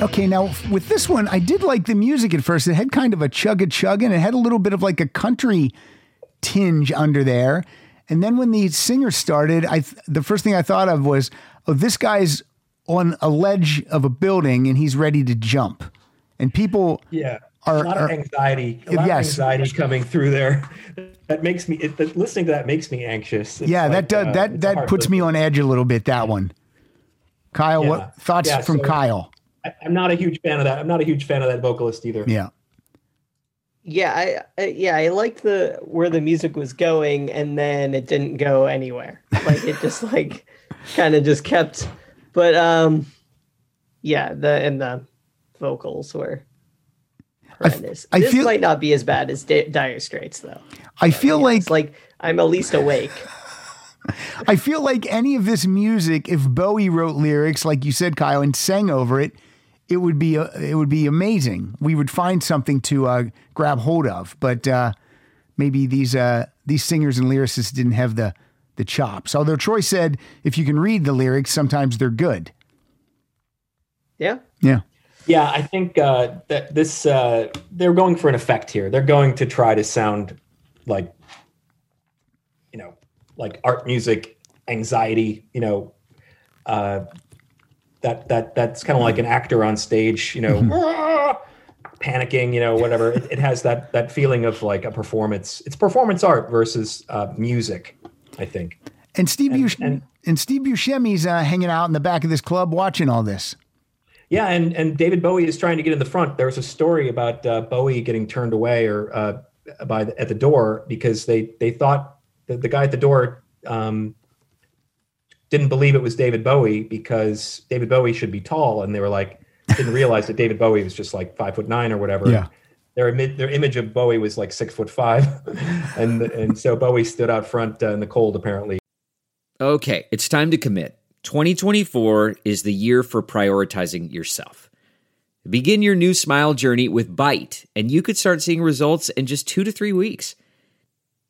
Okay, now with this one, I did like the music at first. It had kind of a chug a chug and it had a little bit of like a country tinge under there. And then when the singer started, I th- the first thing I thought of was, oh, this guy's on a ledge of a building and he's ready to jump. And people Yeah. Are- a lot of anxiety. A lot Yes. of anxiety coming through there. That makes me. It, listening to that makes me anxious. It's Yeah, like, that does, uh, that that puts me on edge a little bit. That one, Kyle. Yeah. What thoughts Yeah, from so- Kyle? I, I'm not a huge fan of that. I'm not a huge fan of that vocalist either. Yeah, Yeah, I, I yeah, I liked the where the music was going, and then it didn't go anywhere. Like it just like kind of just kept. But um, yeah, the and the vocals were horrendous. I this feel- might not be as bad as Di- Dire Straits though. I feel like like I'm at least awake. I feel like any of this music, if Bowie wrote lyrics like you said, Kyle, and sang over it, it would be uh, it would be amazing. We would find something to uh, grab hold of. But uh, maybe these uh, these singers and lyricists didn't have the the chops. Although Troy said if you can read the lyrics, sometimes they're good. Yeah. Yeah. Yeah, I think uh, that this uh, they're going for an effect here. They're going to try to sound like you know, like art music, anxiety. You know, uh, that that that's kind of like an actor on stage. You know, "Ah," panicking. You know, whatever. It, it has that that feeling of like a performance. It's performance art versus uh, music. I think. And Steve And- Bush- and, and- Steve Buscemi's uh, hanging out in the back of this club watching all this. Yeah, and and David Bowie is trying to get in the front. There was a story about uh, Bowie getting turned away or uh, by the, at the door because they they thought that the guy at the door um, didn't believe it was David Bowie because David Bowie should be tall, and they were like didn't realize that David Bowie was just like five foot nine or whatever. Yeah. Their, imi- their image of Bowie was like six foot five, and and so Bowie stood out front uh, in the cold apparently. Okay, it's time to commit. 2024 is the year for prioritizing yourself. Begin your new smile journey with Byte, and you could start seeing results in just two to three weeks.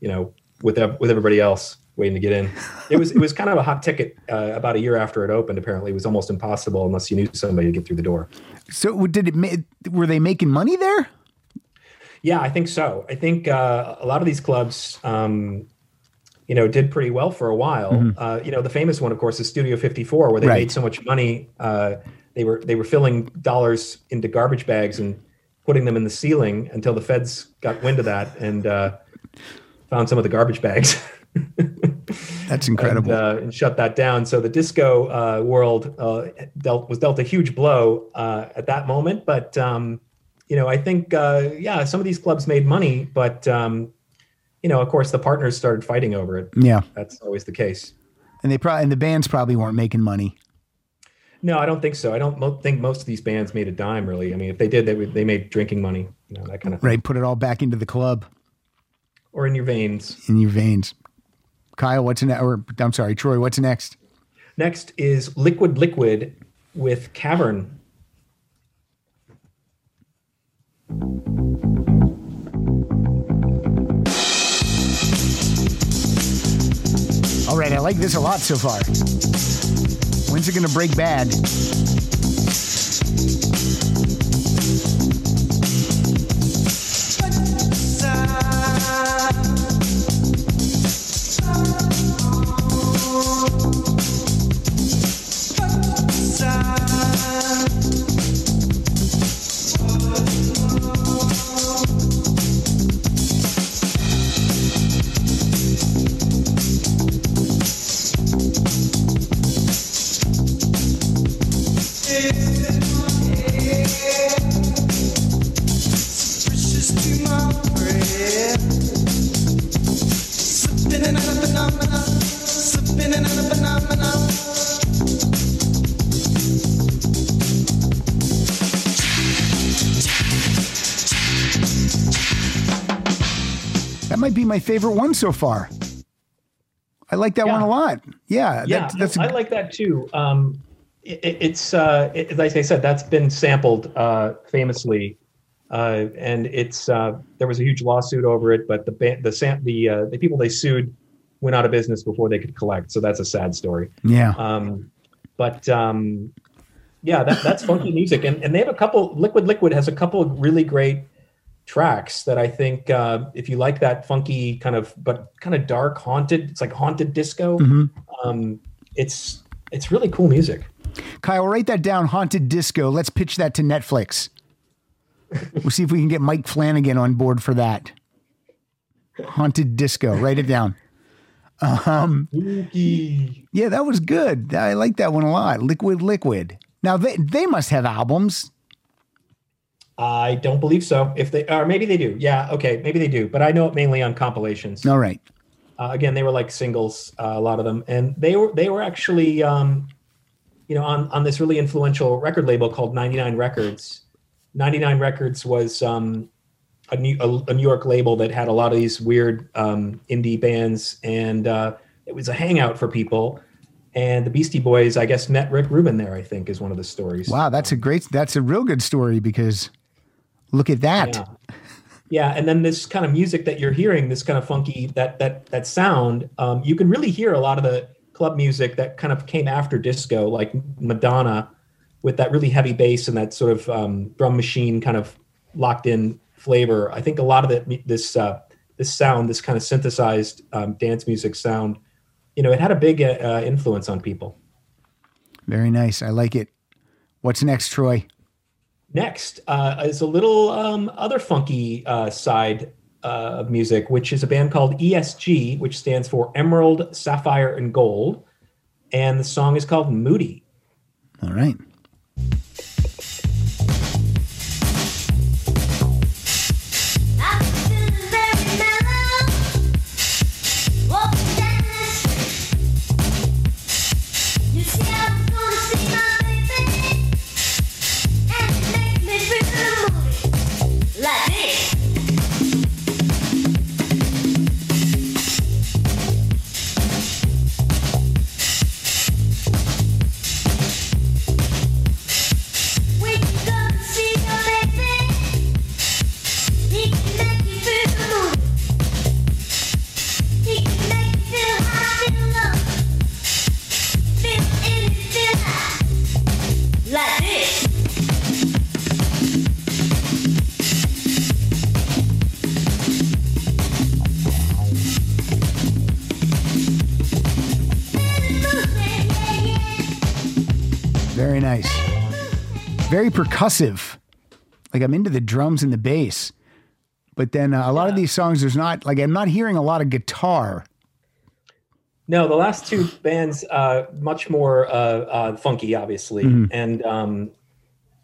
you know, with with everybody else waiting to get in. It was it was kind of a hot ticket uh, about a year after it opened. Apparently, it was almost impossible unless you knew somebody to get through the door. So did it? Were they making money there? Yeah, I think so. I think uh, a lot of these clubs, um, you know, did pretty well for a while. Uh, you know, the famous one, of course, is Studio 54, where they Right. made so much money. Uh, they were they were filling dollars into garbage bags and putting them in the ceiling until the feds got wind of that and uh, found some of the garbage bags. That's incredible. and, uh, and shut that down. So the disco uh, world uh, dealt was dealt a huge blow uh, at that moment. But um, you know, I think uh, yeah, some of these clubs made money, but um, you know, of course, the partners started fighting over it. yeah, That's always the case. and they probably and the bands probably weren't making money. No, I don't think so. I don't mo- think most of these bands made a dime really. I mean, if they did, they would, they made drinking money, you know, that kind of thing, Right, put it all back into the club or in your veins. in your veins. Kyle, what's next? Or I'm sorry, Troy, what's next? Next is Liquid Liquid with Cavern. All right, I like this a lot so far. When's it going to break bad? My favorite one so far. I like that Yeah. one a lot. Yeah, Yeah, that, that's I like that too. Um, it, it- it's uh, it, like I said, that's been sampled uh, famously, uh, and it's uh, there was a huge lawsuit over it, but the ba- the sam- the uh, the people they sued went out of business before they could collect. So that's a sad story. yeah. Um, but um, yeah, that, that's funky music, and and they have a couple. Liquid Liquid has a couple of really great tracks that I think uh, if you like that funky kind of but kind of dark haunted, it's like haunted disco. Um, it's it's really cool music. Kyle, write that down. Haunted disco. Let's pitch that to Netflix. We'll see if we can get Mike Flanagan on board for that. Haunted disco. Write it down. Um, yeah, that was good. I like that one a lot. Liquid, liquid. Now they they must have albums. I don't believe so. If they or maybe they do. Yeah, okay, maybe they do. But I know it mainly on compilations. All right. Uh, again, they were like singles, uh, a lot of them, and they were they were actually, um, you know, on on this really influential record label called 99 Records. 99 Records was um, a New a, a New York label that had a lot of these weird um, indie bands, and uh, it was a hangout for people. And the Beastie Boys, I guess, met Rick Rubin there. I think is one of the stories. Wow, that's a great. That's a real good story because look at that. Yeah. Yeah, and then this kind of music that you're hearing, this kind of funky that that that sound, um, you can really hear a lot of the club music that kind of came after disco, like Madonna, with that really heavy bass and that sort of um, drum machine kind of locked in flavor. I think a lot of the, this uh, this sound, this kind of synthesized um, dance music sound, you know, it had a big uh, uh, influence on people. Very nice. I like it. What's next, Troy? Next uh, is a little um, other funky uh, side uh, of music, which is a band called ESG, which stands for Emerald, Sapphire, and Gold. And the song is called Moody. All right. Percussive. Like I'm into the drums and the bass. But then uh, a lot of these songs, there's not, like, I'm not hearing a lot of guitar. No, the last two bands, uh, much more uh, uh, funky, obviously, Mhm. and um,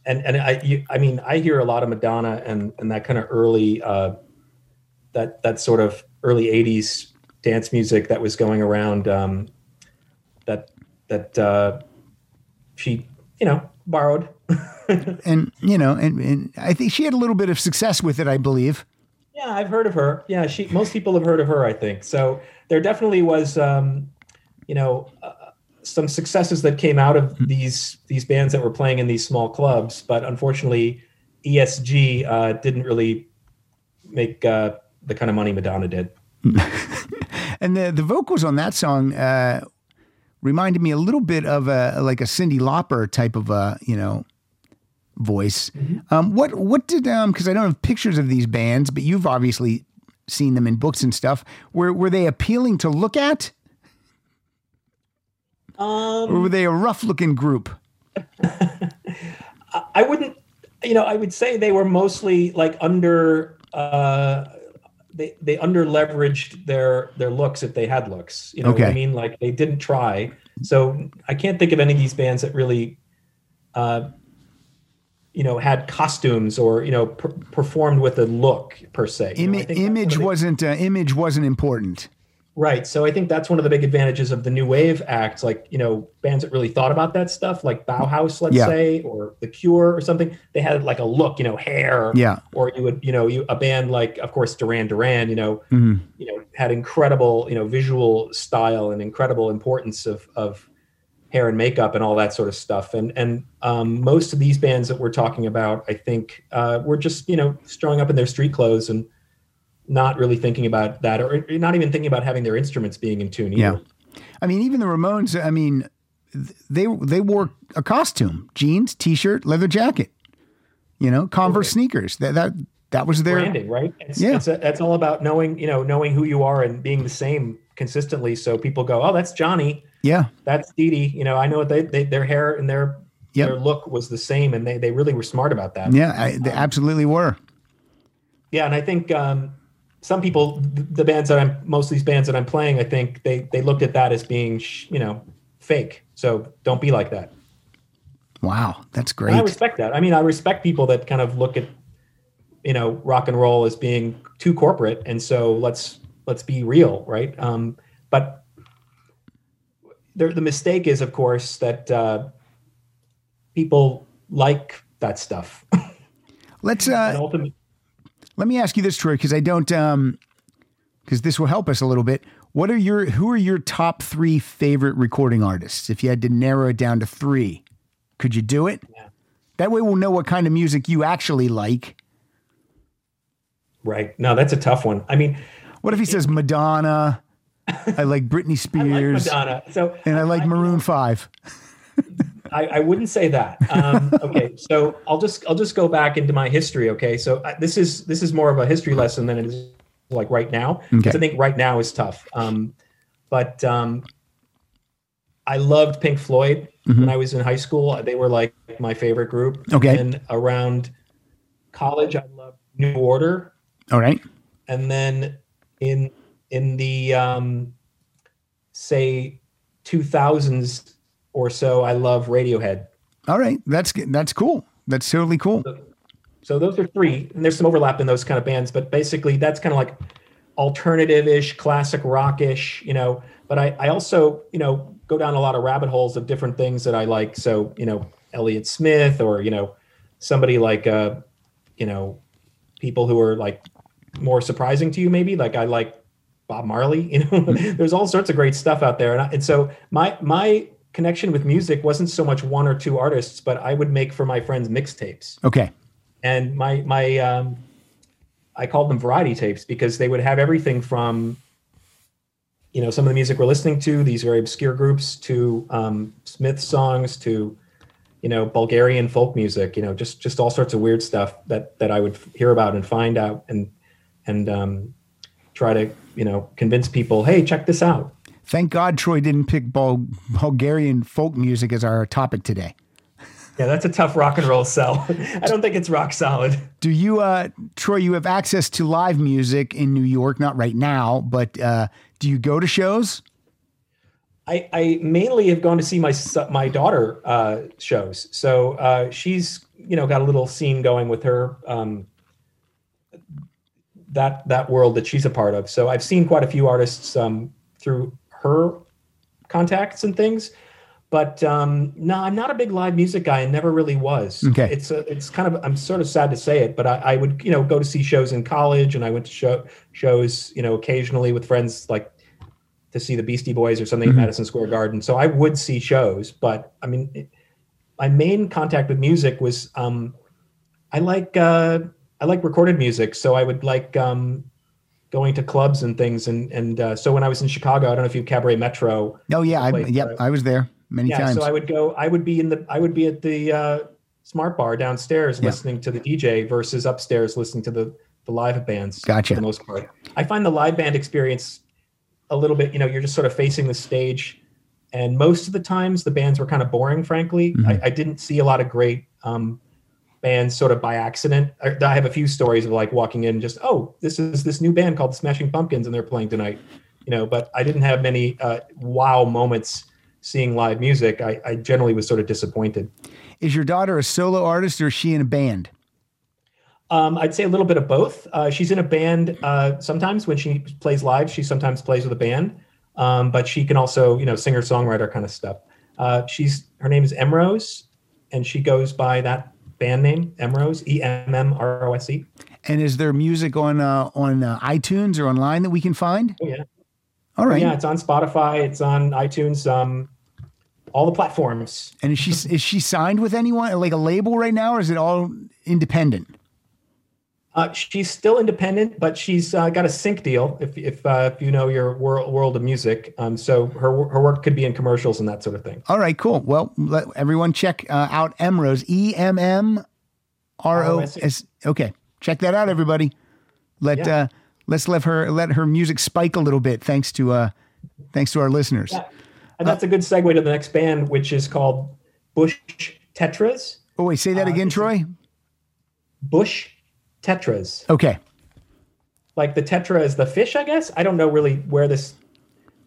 and and I, you, I mean, I hear a lot of Madonna and and that kind of early, uh, that that sort of early '80s dance music that was going around. Um, that that uh, she, you know, borrowed. And, you know, and, and I think she had a little bit of success with it, I believe. Yeah, I've heard of her. Yeah, she. Most people have heard of her. I think so. There definitely was, um, you know, uh, some successes that came out of these these bands that were playing in these small clubs, but unfortunately, ESG uh, didn't really make uh, the kind of money Madonna did. And the, the vocals on that song uh, reminded me a little bit of a, like a Cyndi Lauper type of a, you know, voice. Um, what what did um because I don't have pictures of these bands, but you've obviously seen them in books and stuff. Were were they appealing to look at, or were Um, they a rough looking group? I wouldn't, you know, I would say they were mostly like under. Uh, they they under leveraged their their looks if they had looks. You know what I mean? Like they didn't try. So I can't think of any of these bands that really, uh, you know, had costumes or you know per- performed with a look per se. You know, I Ima- think that's one image the- wasn't uh, image wasn't important. Right. So I think that's one of the big advantages of the new wave act. Like, you know, bands that really thought about that stuff, like Bauhaus, let's Yeah. say, or The Cure or something, they had like a look, you know, hair. Yeah. Or you would, you know, you a band like, of course, Duran Duran, you know, Mhm. you know, had incredible, you know, visual style and incredible importance of of hair and makeup and all that sort of stuff. And and um, most of these bands that we're talking about, I think, uh, were just, you know, showing up in their street clothes and not really thinking about that, or not even thinking about having their instruments being in tune. Either. Yeah. I mean, even the Ramones. I mean, they they wore a costume: jeans, t-shirt, leather jacket. You know, Converse sneakers. That that that was their branding, right? It's, Yeah. it's a, that's all about knowing, you know, knowing who you are and being the same consistently. So people go, "Oh, that's Johnny. Yeah. That's Dee Dee." You know, I know what they, they their hair and their Yep. their look was the same, and they they really were smart about that. Yeah, I, they absolutely were. Yeah, and I think um, some people, the bands that I'm, most of these bands that I'm playing, I think they they looked at that as being, you know, fake. So don't be like that. Wow, that's And great. I respect that. I mean, I respect people that kind of look at, you know, rock and roll as being too corporate, and so let's let's be real, right? Um, but the the mistake is, of course, that uh, people like that stuff. Let's uh, ultimately, let me ask you this, Troy, because I don't um, because this will help us a little bit. What are your who are your top three favorite recording artists? If you had to narrow it down to three, could you do it? That way, we'll know what kind of music you actually like. Right. No, that's a tough one. I mean, What if he says Madonna? I like Britney I like Spears. Madonna. So And I like Maroon 5. I, I wouldn't say that. Um, okay, so I'll just I'll just go back into my history. Okay, so I, this is this is more of a history lesson than it is like right now. Okay. I think right now is tough. Um, but um, I loved Pink Floyd when I was in high school. They were like my favorite group. Mm-hmm. Okay. And around college, I loved New Order, All right. and then in in the um, say 2000s or so, I love Radiohead. All right. That's that's cool. That's totally cool. So those are three, and there's some overlap in those kind of bands, but basically that's kind of like alternative-ish, classic rock-ish, you know. But I, I also, you know, go down a lot of rabbit holes of different things that I like. So, you know, Elliott Smith or, you know, somebody like uh, you know, people who are like more surprising to you, maybe. Like I like Bob Marley, you know, there's all sorts of great stuff out there. And, I, and so my my connection with music wasn't so much one or two artists, but I would make for my friends mixtapes Okay. and my my um, I called them variety tapes because they would have everything from you know some of the music we're listening to these very obscure groups to um, Smith songs to you know Bulgarian folk music you know just just all sorts of weird stuff that that I would hear about and find out and and um, try to you know convince people hey check this out Thank God Troy didn't pick Bul- Bulgarian folk music as our topic today. yeah that's a tough rock and roll sell I don't think it's rock solid Do you, uh, Troy, you have access to live music in New York? Not right now, but uh, do you go to shows? I, I mainly have gone to see my my daughter uh, shows. So uh, she's you know got a little scene going with her um, that that world that she's a part of. So I've seen quite a few artists um, through her contacts and things. But um, no, I'm not a big live music guy, and never really was. Okay. it's a, it's kind of I'm sort of sad to say it, but I, I would you know go to see shows in college, and I went to show shows you know occasionally with friends like to see the Beastie Boys or something at Madison Square Garden. So I would see shows, but I mean, it, my main contact with music was um, I like uh, I like recorded music, so I would like um, going to clubs and things. And and uh, so when I was in Chicago, I don't know if you Cabaret Metro. Oh yeah, I, yep, I was there many yeah, times. so I would go. I would be in the. I would be at the uh, Smart Bar downstairs Yeah. listening to the DJ versus upstairs listening to the the live bands. Gotcha. For the most part, I find the live band experience a little bit. You know, you're just sort of facing the stage, and most of the times the bands were kind of boring. Frankly, Mm-hmm. I, I didn't see a lot of great. Um, bands sort of by accident. I, I have a few stories of like walking in and just, oh, this is this new band called the Smashing Pumpkins and they're playing tonight, you know, but I didn't have many uh, wow moments seeing live music. I, I generally was sort of disappointed. Is your daughter a solo artist or is she in a band? Um, I'd say a little bit of both. Uh, she's in a band uh, sometimes when she plays live. She sometimes plays with a band, um, but she can also, you know, singer songwriter kind of stuff. Uh, she's her name is Emmrose, and she goes by that band name Emmrose, E M M R O S E. And is there music on uh, on uh, iTunes or online that we can find? Oh yeah, All right. yeah. It's on Spotify. It's on iTunes. Um, all the platforms. And is she is she signed with anyone like a label right now, or is it all independent? Uh, she's still independent, but she's uh, got a sync deal. If if, uh, if you know your world world of music, um, so her her work could be in commercials and that sort of thing. All right, cool. Well, let everyone check uh, out Emmrose E M M R O S. Okay, check that out, everybody. Let Yeah. uh, let's let her let her music spike a little bit. Thanks to uh, thanks to our listeners. Yeah. And that's a good segue to the next band, which is called Bush Tetras. Oh wait, say that again, Troy. Bush Tetras. Okay. Like the tetra is the fish, I guess. I don't know really where this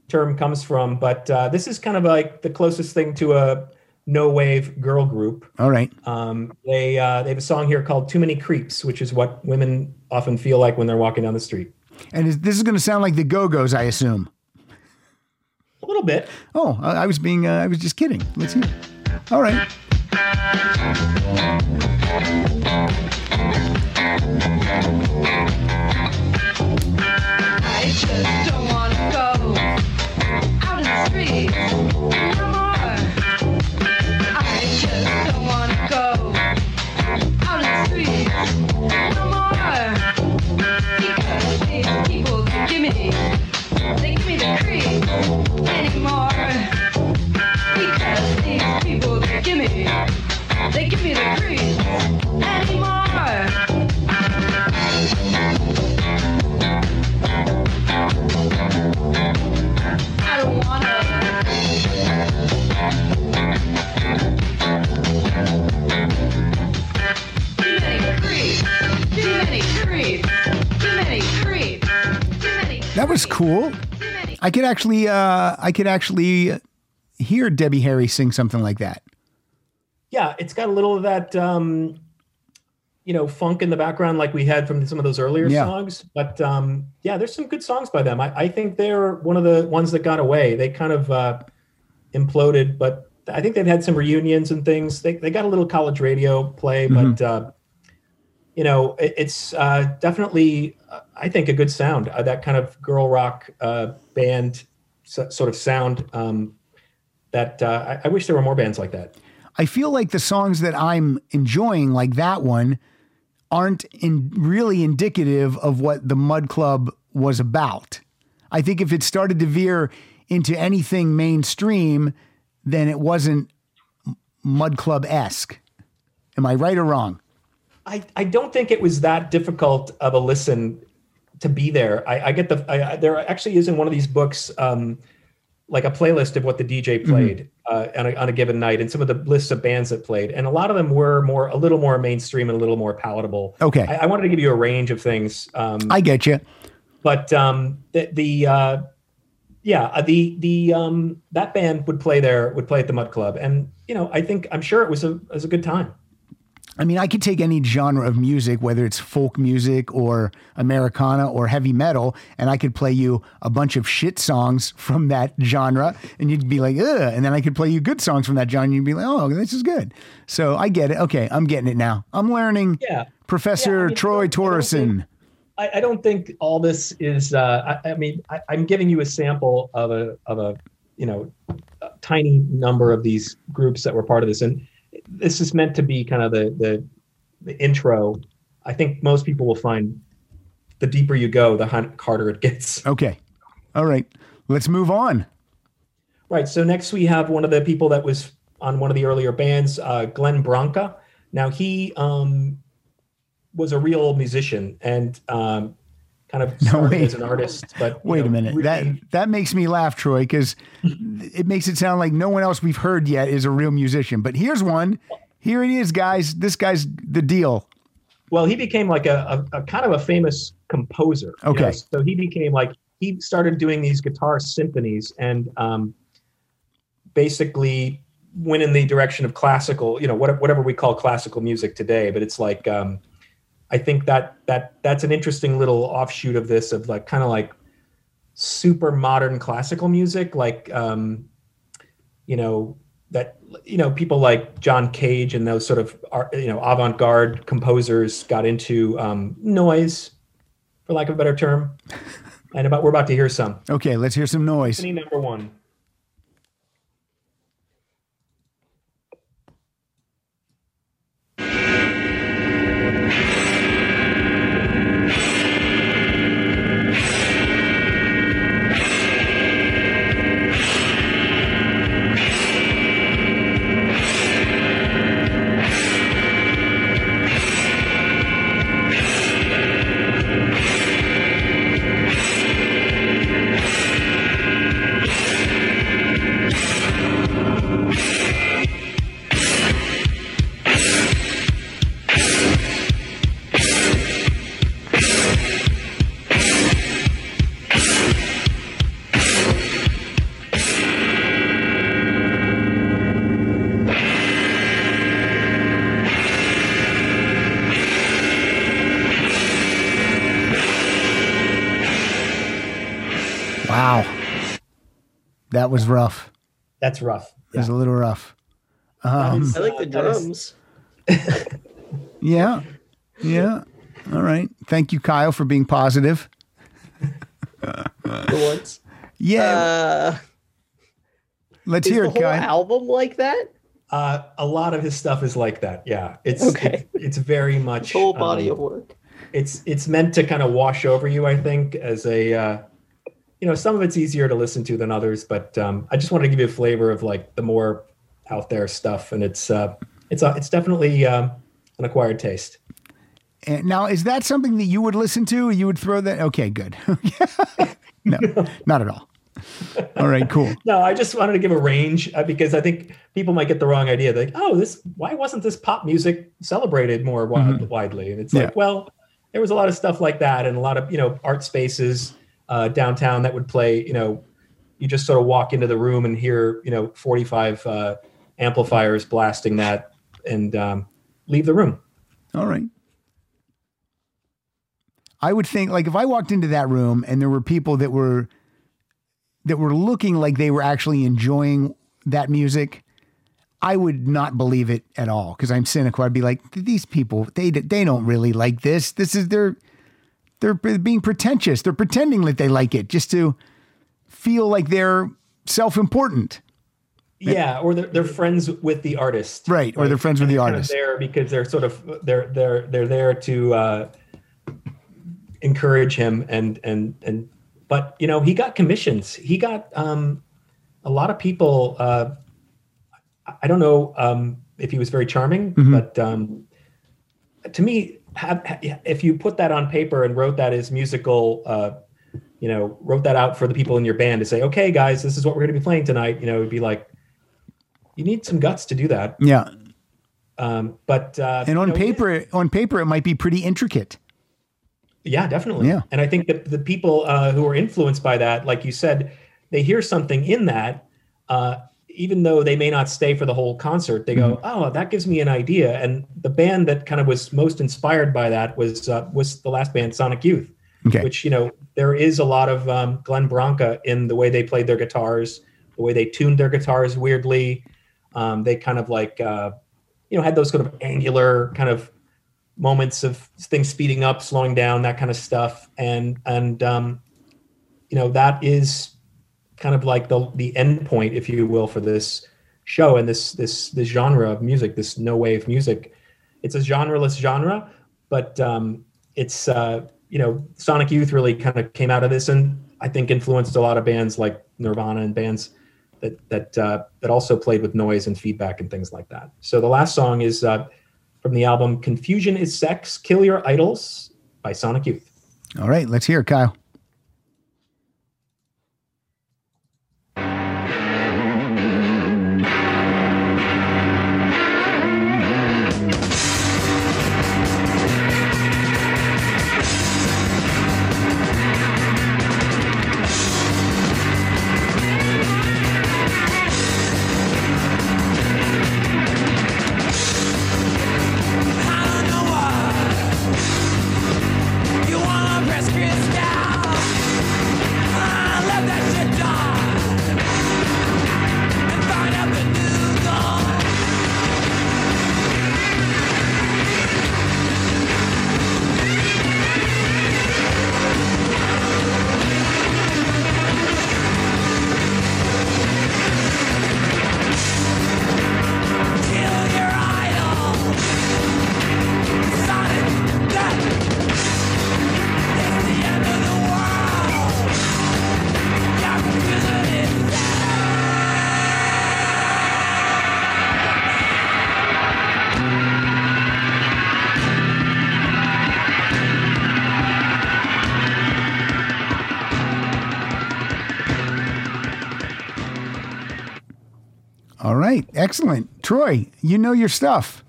term comes from, but uh, this is kind of like the closest thing to a no wave girl group. All right. Um, they uh, they have a song here called "Too Many Creeps," which is what women often feel like when they're walking down the street. And is, this is going to sound like the Go Go's, I assume. A little bit. Oh, I, I was being uh, I was just kidding. Let's hear. it. All right. I just don't wanna go out in the streets cool. I could actually, uh, I could actually hear Debbie Harry sing something like that. Yeah, it's got a little of that, um, you know, funk in the background like we had from some of those earlier Yeah. songs. But um, yeah, there's some good songs by them. I, I think they're one of the ones that got away. They kind of uh, imploded, but I think they've had some reunions and things. They, they got a little college radio play, but uh, you know, it, it's uh, definitely, uh, I think, a good sound. Uh, that kind of girl rock uh, band so, sort of sound. Um, that uh, I, I wish there were more bands like that. I feel like the songs that I'm enjoying, like that one, aren't in really indicative of what the Mudd Club was about. I think if it started to veer into anything mainstream, then it wasn't Mudd Club esque. Am I right or wrong? I, I don't think it was that difficult of a listen to be there. I, I get the I, I- there actually is in one of these books um, like a playlist of what the DJ played uh, on, a, on a given night and some of the lists of bands that played, and a lot of them were more a little more mainstream and a little more palatable. Okay. I, I wanted to give you a range of things. Um, I get you. but um, the, the uh, yeah uh, the the um, that band would play there would play at the Mudd Club, and you know I think I'm sure it was a it was a good time. I mean, I could take any genre of music, whether it's folk music or Americana or heavy metal, and I could play you a bunch of shit songs from that genre, and you'd be like, ugh. And then I could play you good songs from that genre, and you'd be like, oh, this is good. So I get it. Okay, I'm getting it now. I'm learning. Yeah. Professor Yeah, I mean, Troy I I don't Torrison. I, I don't think all this is. Uh, I, I mean, I, I'm giving you a sample of a of a you know a tiny number of these groups that were part of this, and this is meant to be kind of the the, the intro. I think most people will find the deeper you go, the harder it gets. Okay. All right. Let's move on. Right. So next we have one of the people that was on one of the earlier bands, uh, Glenn Branca. Now he um, was a real musician and um, kind of started wait. as an artist. But Wait know, a minute. really- That that makes me laugh, Troy, because it makes it sound like no one else we've heard yet is a real musician. But here's one. Here it is, guys. This guy's the deal. well, he became like a, a, a kind of a famous composer. you know? Okay. So he became like he started doing these guitar symphonies and um, basically went in the direction of classical. You know, what, whatever we call classical music today. But it's like um, I think that that that's an interesting little offshoot of this of like kind of like super modern classical music, like um, you know that you know people like John Cage and those sort of art, you know avant-garde composers got into um, noise, for lack of a better term. And about we're about to hear some. Okay, let's hear some noise. Symphony number one. That was rough. That's rough. It was a little rough. Um, I like the drums. yeah. Yeah. All right. Thank you, Kyle, for being positive. For once. Yeah. Uh, let's is hear the it, whole Kyle. album like that? Uh, a lot of his stuff is like that. Yeah, it's Okay. it's, it's very much Whole body um, of work. it's it's meant to kind of wash over you i think as a uh, you know some of it's easier to listen to than others but um, i just wanted to give you a flavor of like the more out there stuff and it's uh, it's uh, it's definitely um, an acquired taste And now, is that something that you would listen to? You would throw that? Okay, good. no, not at all. All right, cool. no i just wanted to give a range uh, because i think people might get the wrong idea like oh this why wasn't this pop music celebrated more wi- Mhm. widely and it's Yeah. like well there was a lot of stuff like that and a lot of you know art spaces uh, downtown that would play. You know, you just sort of walk into the room and hear you know 45 uh, amplifiers blasting that, and um, leave the room. All right. I would think like if I walked into that room and there were people that were that were looking like they were actually enjoying that music, I would not believe it at all because I'm cynical. I'd be like, these people, they they don't really like this. This is they're they're being pretentious. They're pretending that they like it just to feel like they're self-important. Yeah, or they're, they're friends with the artist, Right, or they're friends with the kind of artist. there because they're sort of they're they're they're there to uh, encourage him and and and but you know he got commissions. He got um, a lot of people. Uh, I- don't know um, if he was very charming, Mhm. but um, to me, have, if you put that on paper and wrote that as musical. Uh, you know, wrote that out for the people in your band to say, "Okay, guys, this is what we're going to be playing tonight." You know, it'd be like, you need some guts to do that. Yeah. Um, but uh, And on you know, paper, on paper, it might be pretty intricate. yeah, definitely. Yeah. And I think that the people uh, who are influenced by that, like you said, they hear something in that, uh, even though they may not stay for the whole concert. They go, "Oh, that gives me an idea." And the band that kind of was most inspired by that was uh, was the last band, Sonic Youth. Okay. Which you know there is a lot of um, Glenn Branca in the way they played their guitars, the way they tuned their guitars weirdly. Um, they kind of like uh, you know had those sort of angular kind of moments of things speeding up, slowing down, that kind of stuff, and and um, you know that is kind of like the the end point, if you will, for this show and this this this genre of music, this no wave music. It's a genreless genre, but um, it's uh, you know Sonic Youth really kind of came out of this, and I think influenced a lot of bands like Nirvana and bands that that uh, that also played with noise and feedback and things like that. So the last song is uh, from the album "Confusion Is Sex: Kill Your Idols" by Sonic Youth. All right, let's hear it, Kyle. Excellent. Troy, you know your stuff.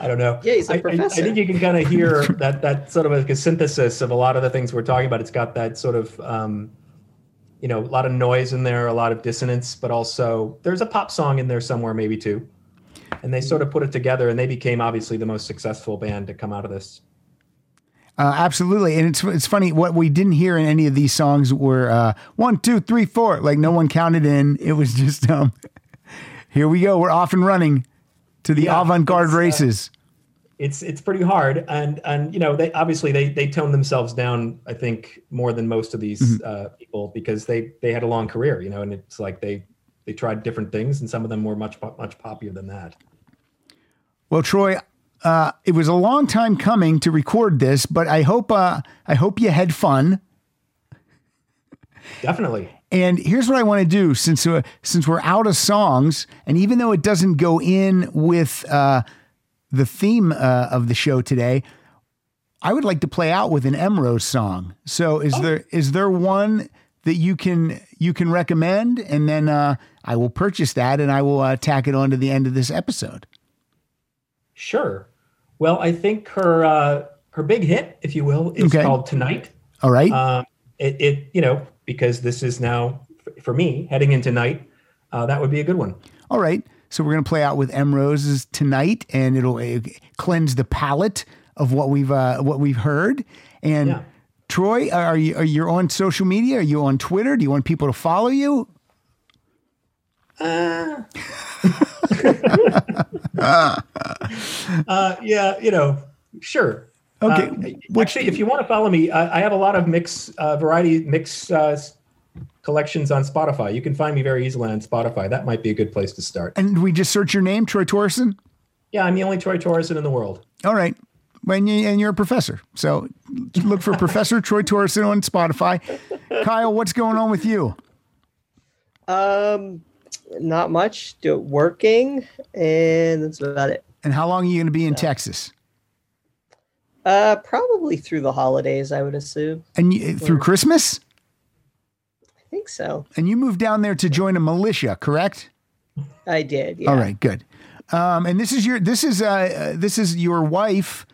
I don't know. Yeah, he's a I- I- I, professor. I think you can kind of hear that that sort of like a synthesis of a lot of the things we're talking about. It's got that sort of um, you know a lot of noise in there, a lot of dissonance, but also there's a pop song in there somewhere, maybe too. And they sort of put it together, and they became obviously the most successful band to come out of this. Uh, absolutely, and it's it's funny what we didn't hear in any of these songs were uh, one, two, three, four. Like no one counted in. It was just um, here we go. We're off and running to the Yeah, avant-garde it's, uh, races. It's it's pretty hard, and and you know they obviously they they toned themselves down. I think more than most of these Mm-hmm. uh, people because they they had a long career, you know, and it's like they they tried different things, and some of them were much much poppier than that. Well, Troy, uh, it was a long time coming to record this, but I hope uh, I hope you had fun. Definitely. And here's what I want to do since uh, since we're out of songs, and even though it doesn't go in with uh, the theme uh, of the show today, I would like to play out with an Emmrose song. So is there is there one that you can you can recommend, and then uh, I will purchase that and I will uh, tack it on to the end of this episode. Sure. Well, I think her uh, her big hit, if you will, is Okay. called "Tonight." All right. Um, it, it, you know, because this is now for me heading into night. Uh, that would be a good one. All right. So we're going to play out with Emmrose's tonight, and it'll uh, cleanse the palate of what we've uh, what we've heard. And Yeah. Troy, are you are you on social media? Are you on Twitter? Do you want people to follow you? Uh, yeah, you know, sure. Okay, Uh, actually, if you want to follow me, I, I have a lot of mix, uh, variety mix uh, collections on Spotify. You can find me very easily on Spotify. That might be a good place to start. And we just search your name, Troy Torrison. Yeah, I'm the only Troy Torrison in the world. All right. When you, and you're a professor, so look for Professor Troy Torrison on Spotify. Kyle, what's going on with you? Um, not much. Do working, and that's about it. And how long are you going to be in Texas? Uh, probably through the holidays, I would assume. And you, through Christmas? I think so. And you moved down there to join a militia, correct? I did. Yeah. All right, good. Um, and this is your this is uh, uh this is your wife,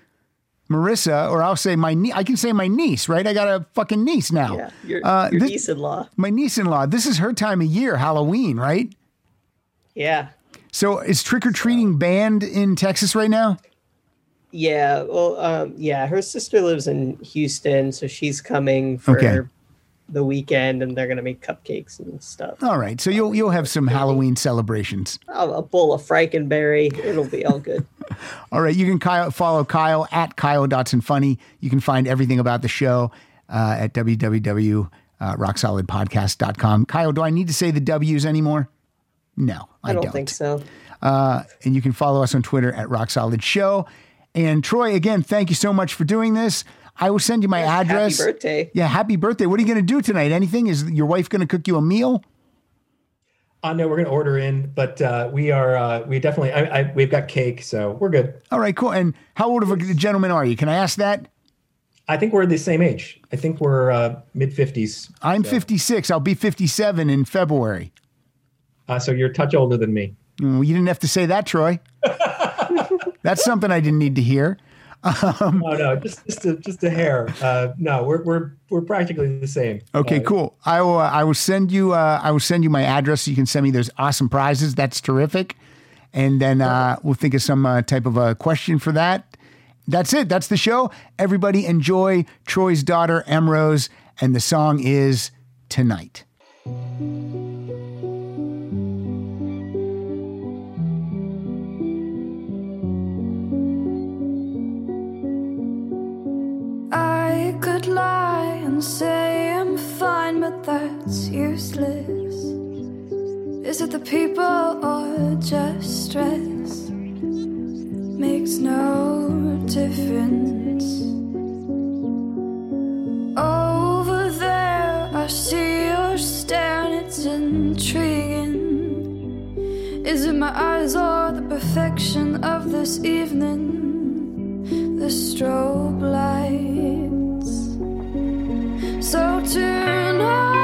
Marissa, or I'll say my nie- I can say my niece, right? I got a fucking niece now. Yeah. Your, Uh, your niece-in-law. My niece-in-law. This is her time of year, Halloween, right? Yeah. So is trick or treating banned in Texas right now? Yeah. Well, um, yeah. Her sister lives in Houston, so she's coming for Okay. the weekend, and they're gonna make cupcakes and stuff. All right, so you'll you'll have some Halloween celebrations. Oh, a bowl of Franken Berry. It'll be all good. All right, you can Kyle, follow Kyle at Kyle Dotson Funny. You can find everything about the show uh, at www.rocksolidpodcast.com. Kyle, do I need to say the W's anymore? No, I, I don't think so. Uh, and you can follow us on Twitter at Rock Solid Show. And Troy, again, thank you so much for doing this. I will send you my address. Happy birthday. Yeah, happy birthday. What are you going to do tonight? Anything? Is your wife going to cook you a meal? Uh, no, we're going to order in, but uh, we are uh, we definitely I, I, we've got cake, so we're good. All right, cool. And how old of a gentleman are you? Can I ask that? I think we're the same age. I think we're uh, mid fifties. I'm 56. I'll be 57 in February. Uh, so you're a touch older than me. Mm, You didn't have to say that, Troy. That's something I didn't need to hear. Um, no, no, just just a, just a hair. Uh, no, we're we're we're practically the same. Okay, Uh, cool. I will. Uh, I will send you. Uh, I will send you my address so you can send me those awesome prizes. That's terrific. And then uh, we'll think of some uh, type of a question for that. That's it. That's the show. Everybody enjoy Troy's daughter Emmrose, and the song is tonight. I could lie and say I'm fine, but that's useless. Is it the people or just stress? Makes no difference. Over there, I see you're staring, it's intriguing. Is it my eyes or the perfection of this evening? the strobe lights. So tonight,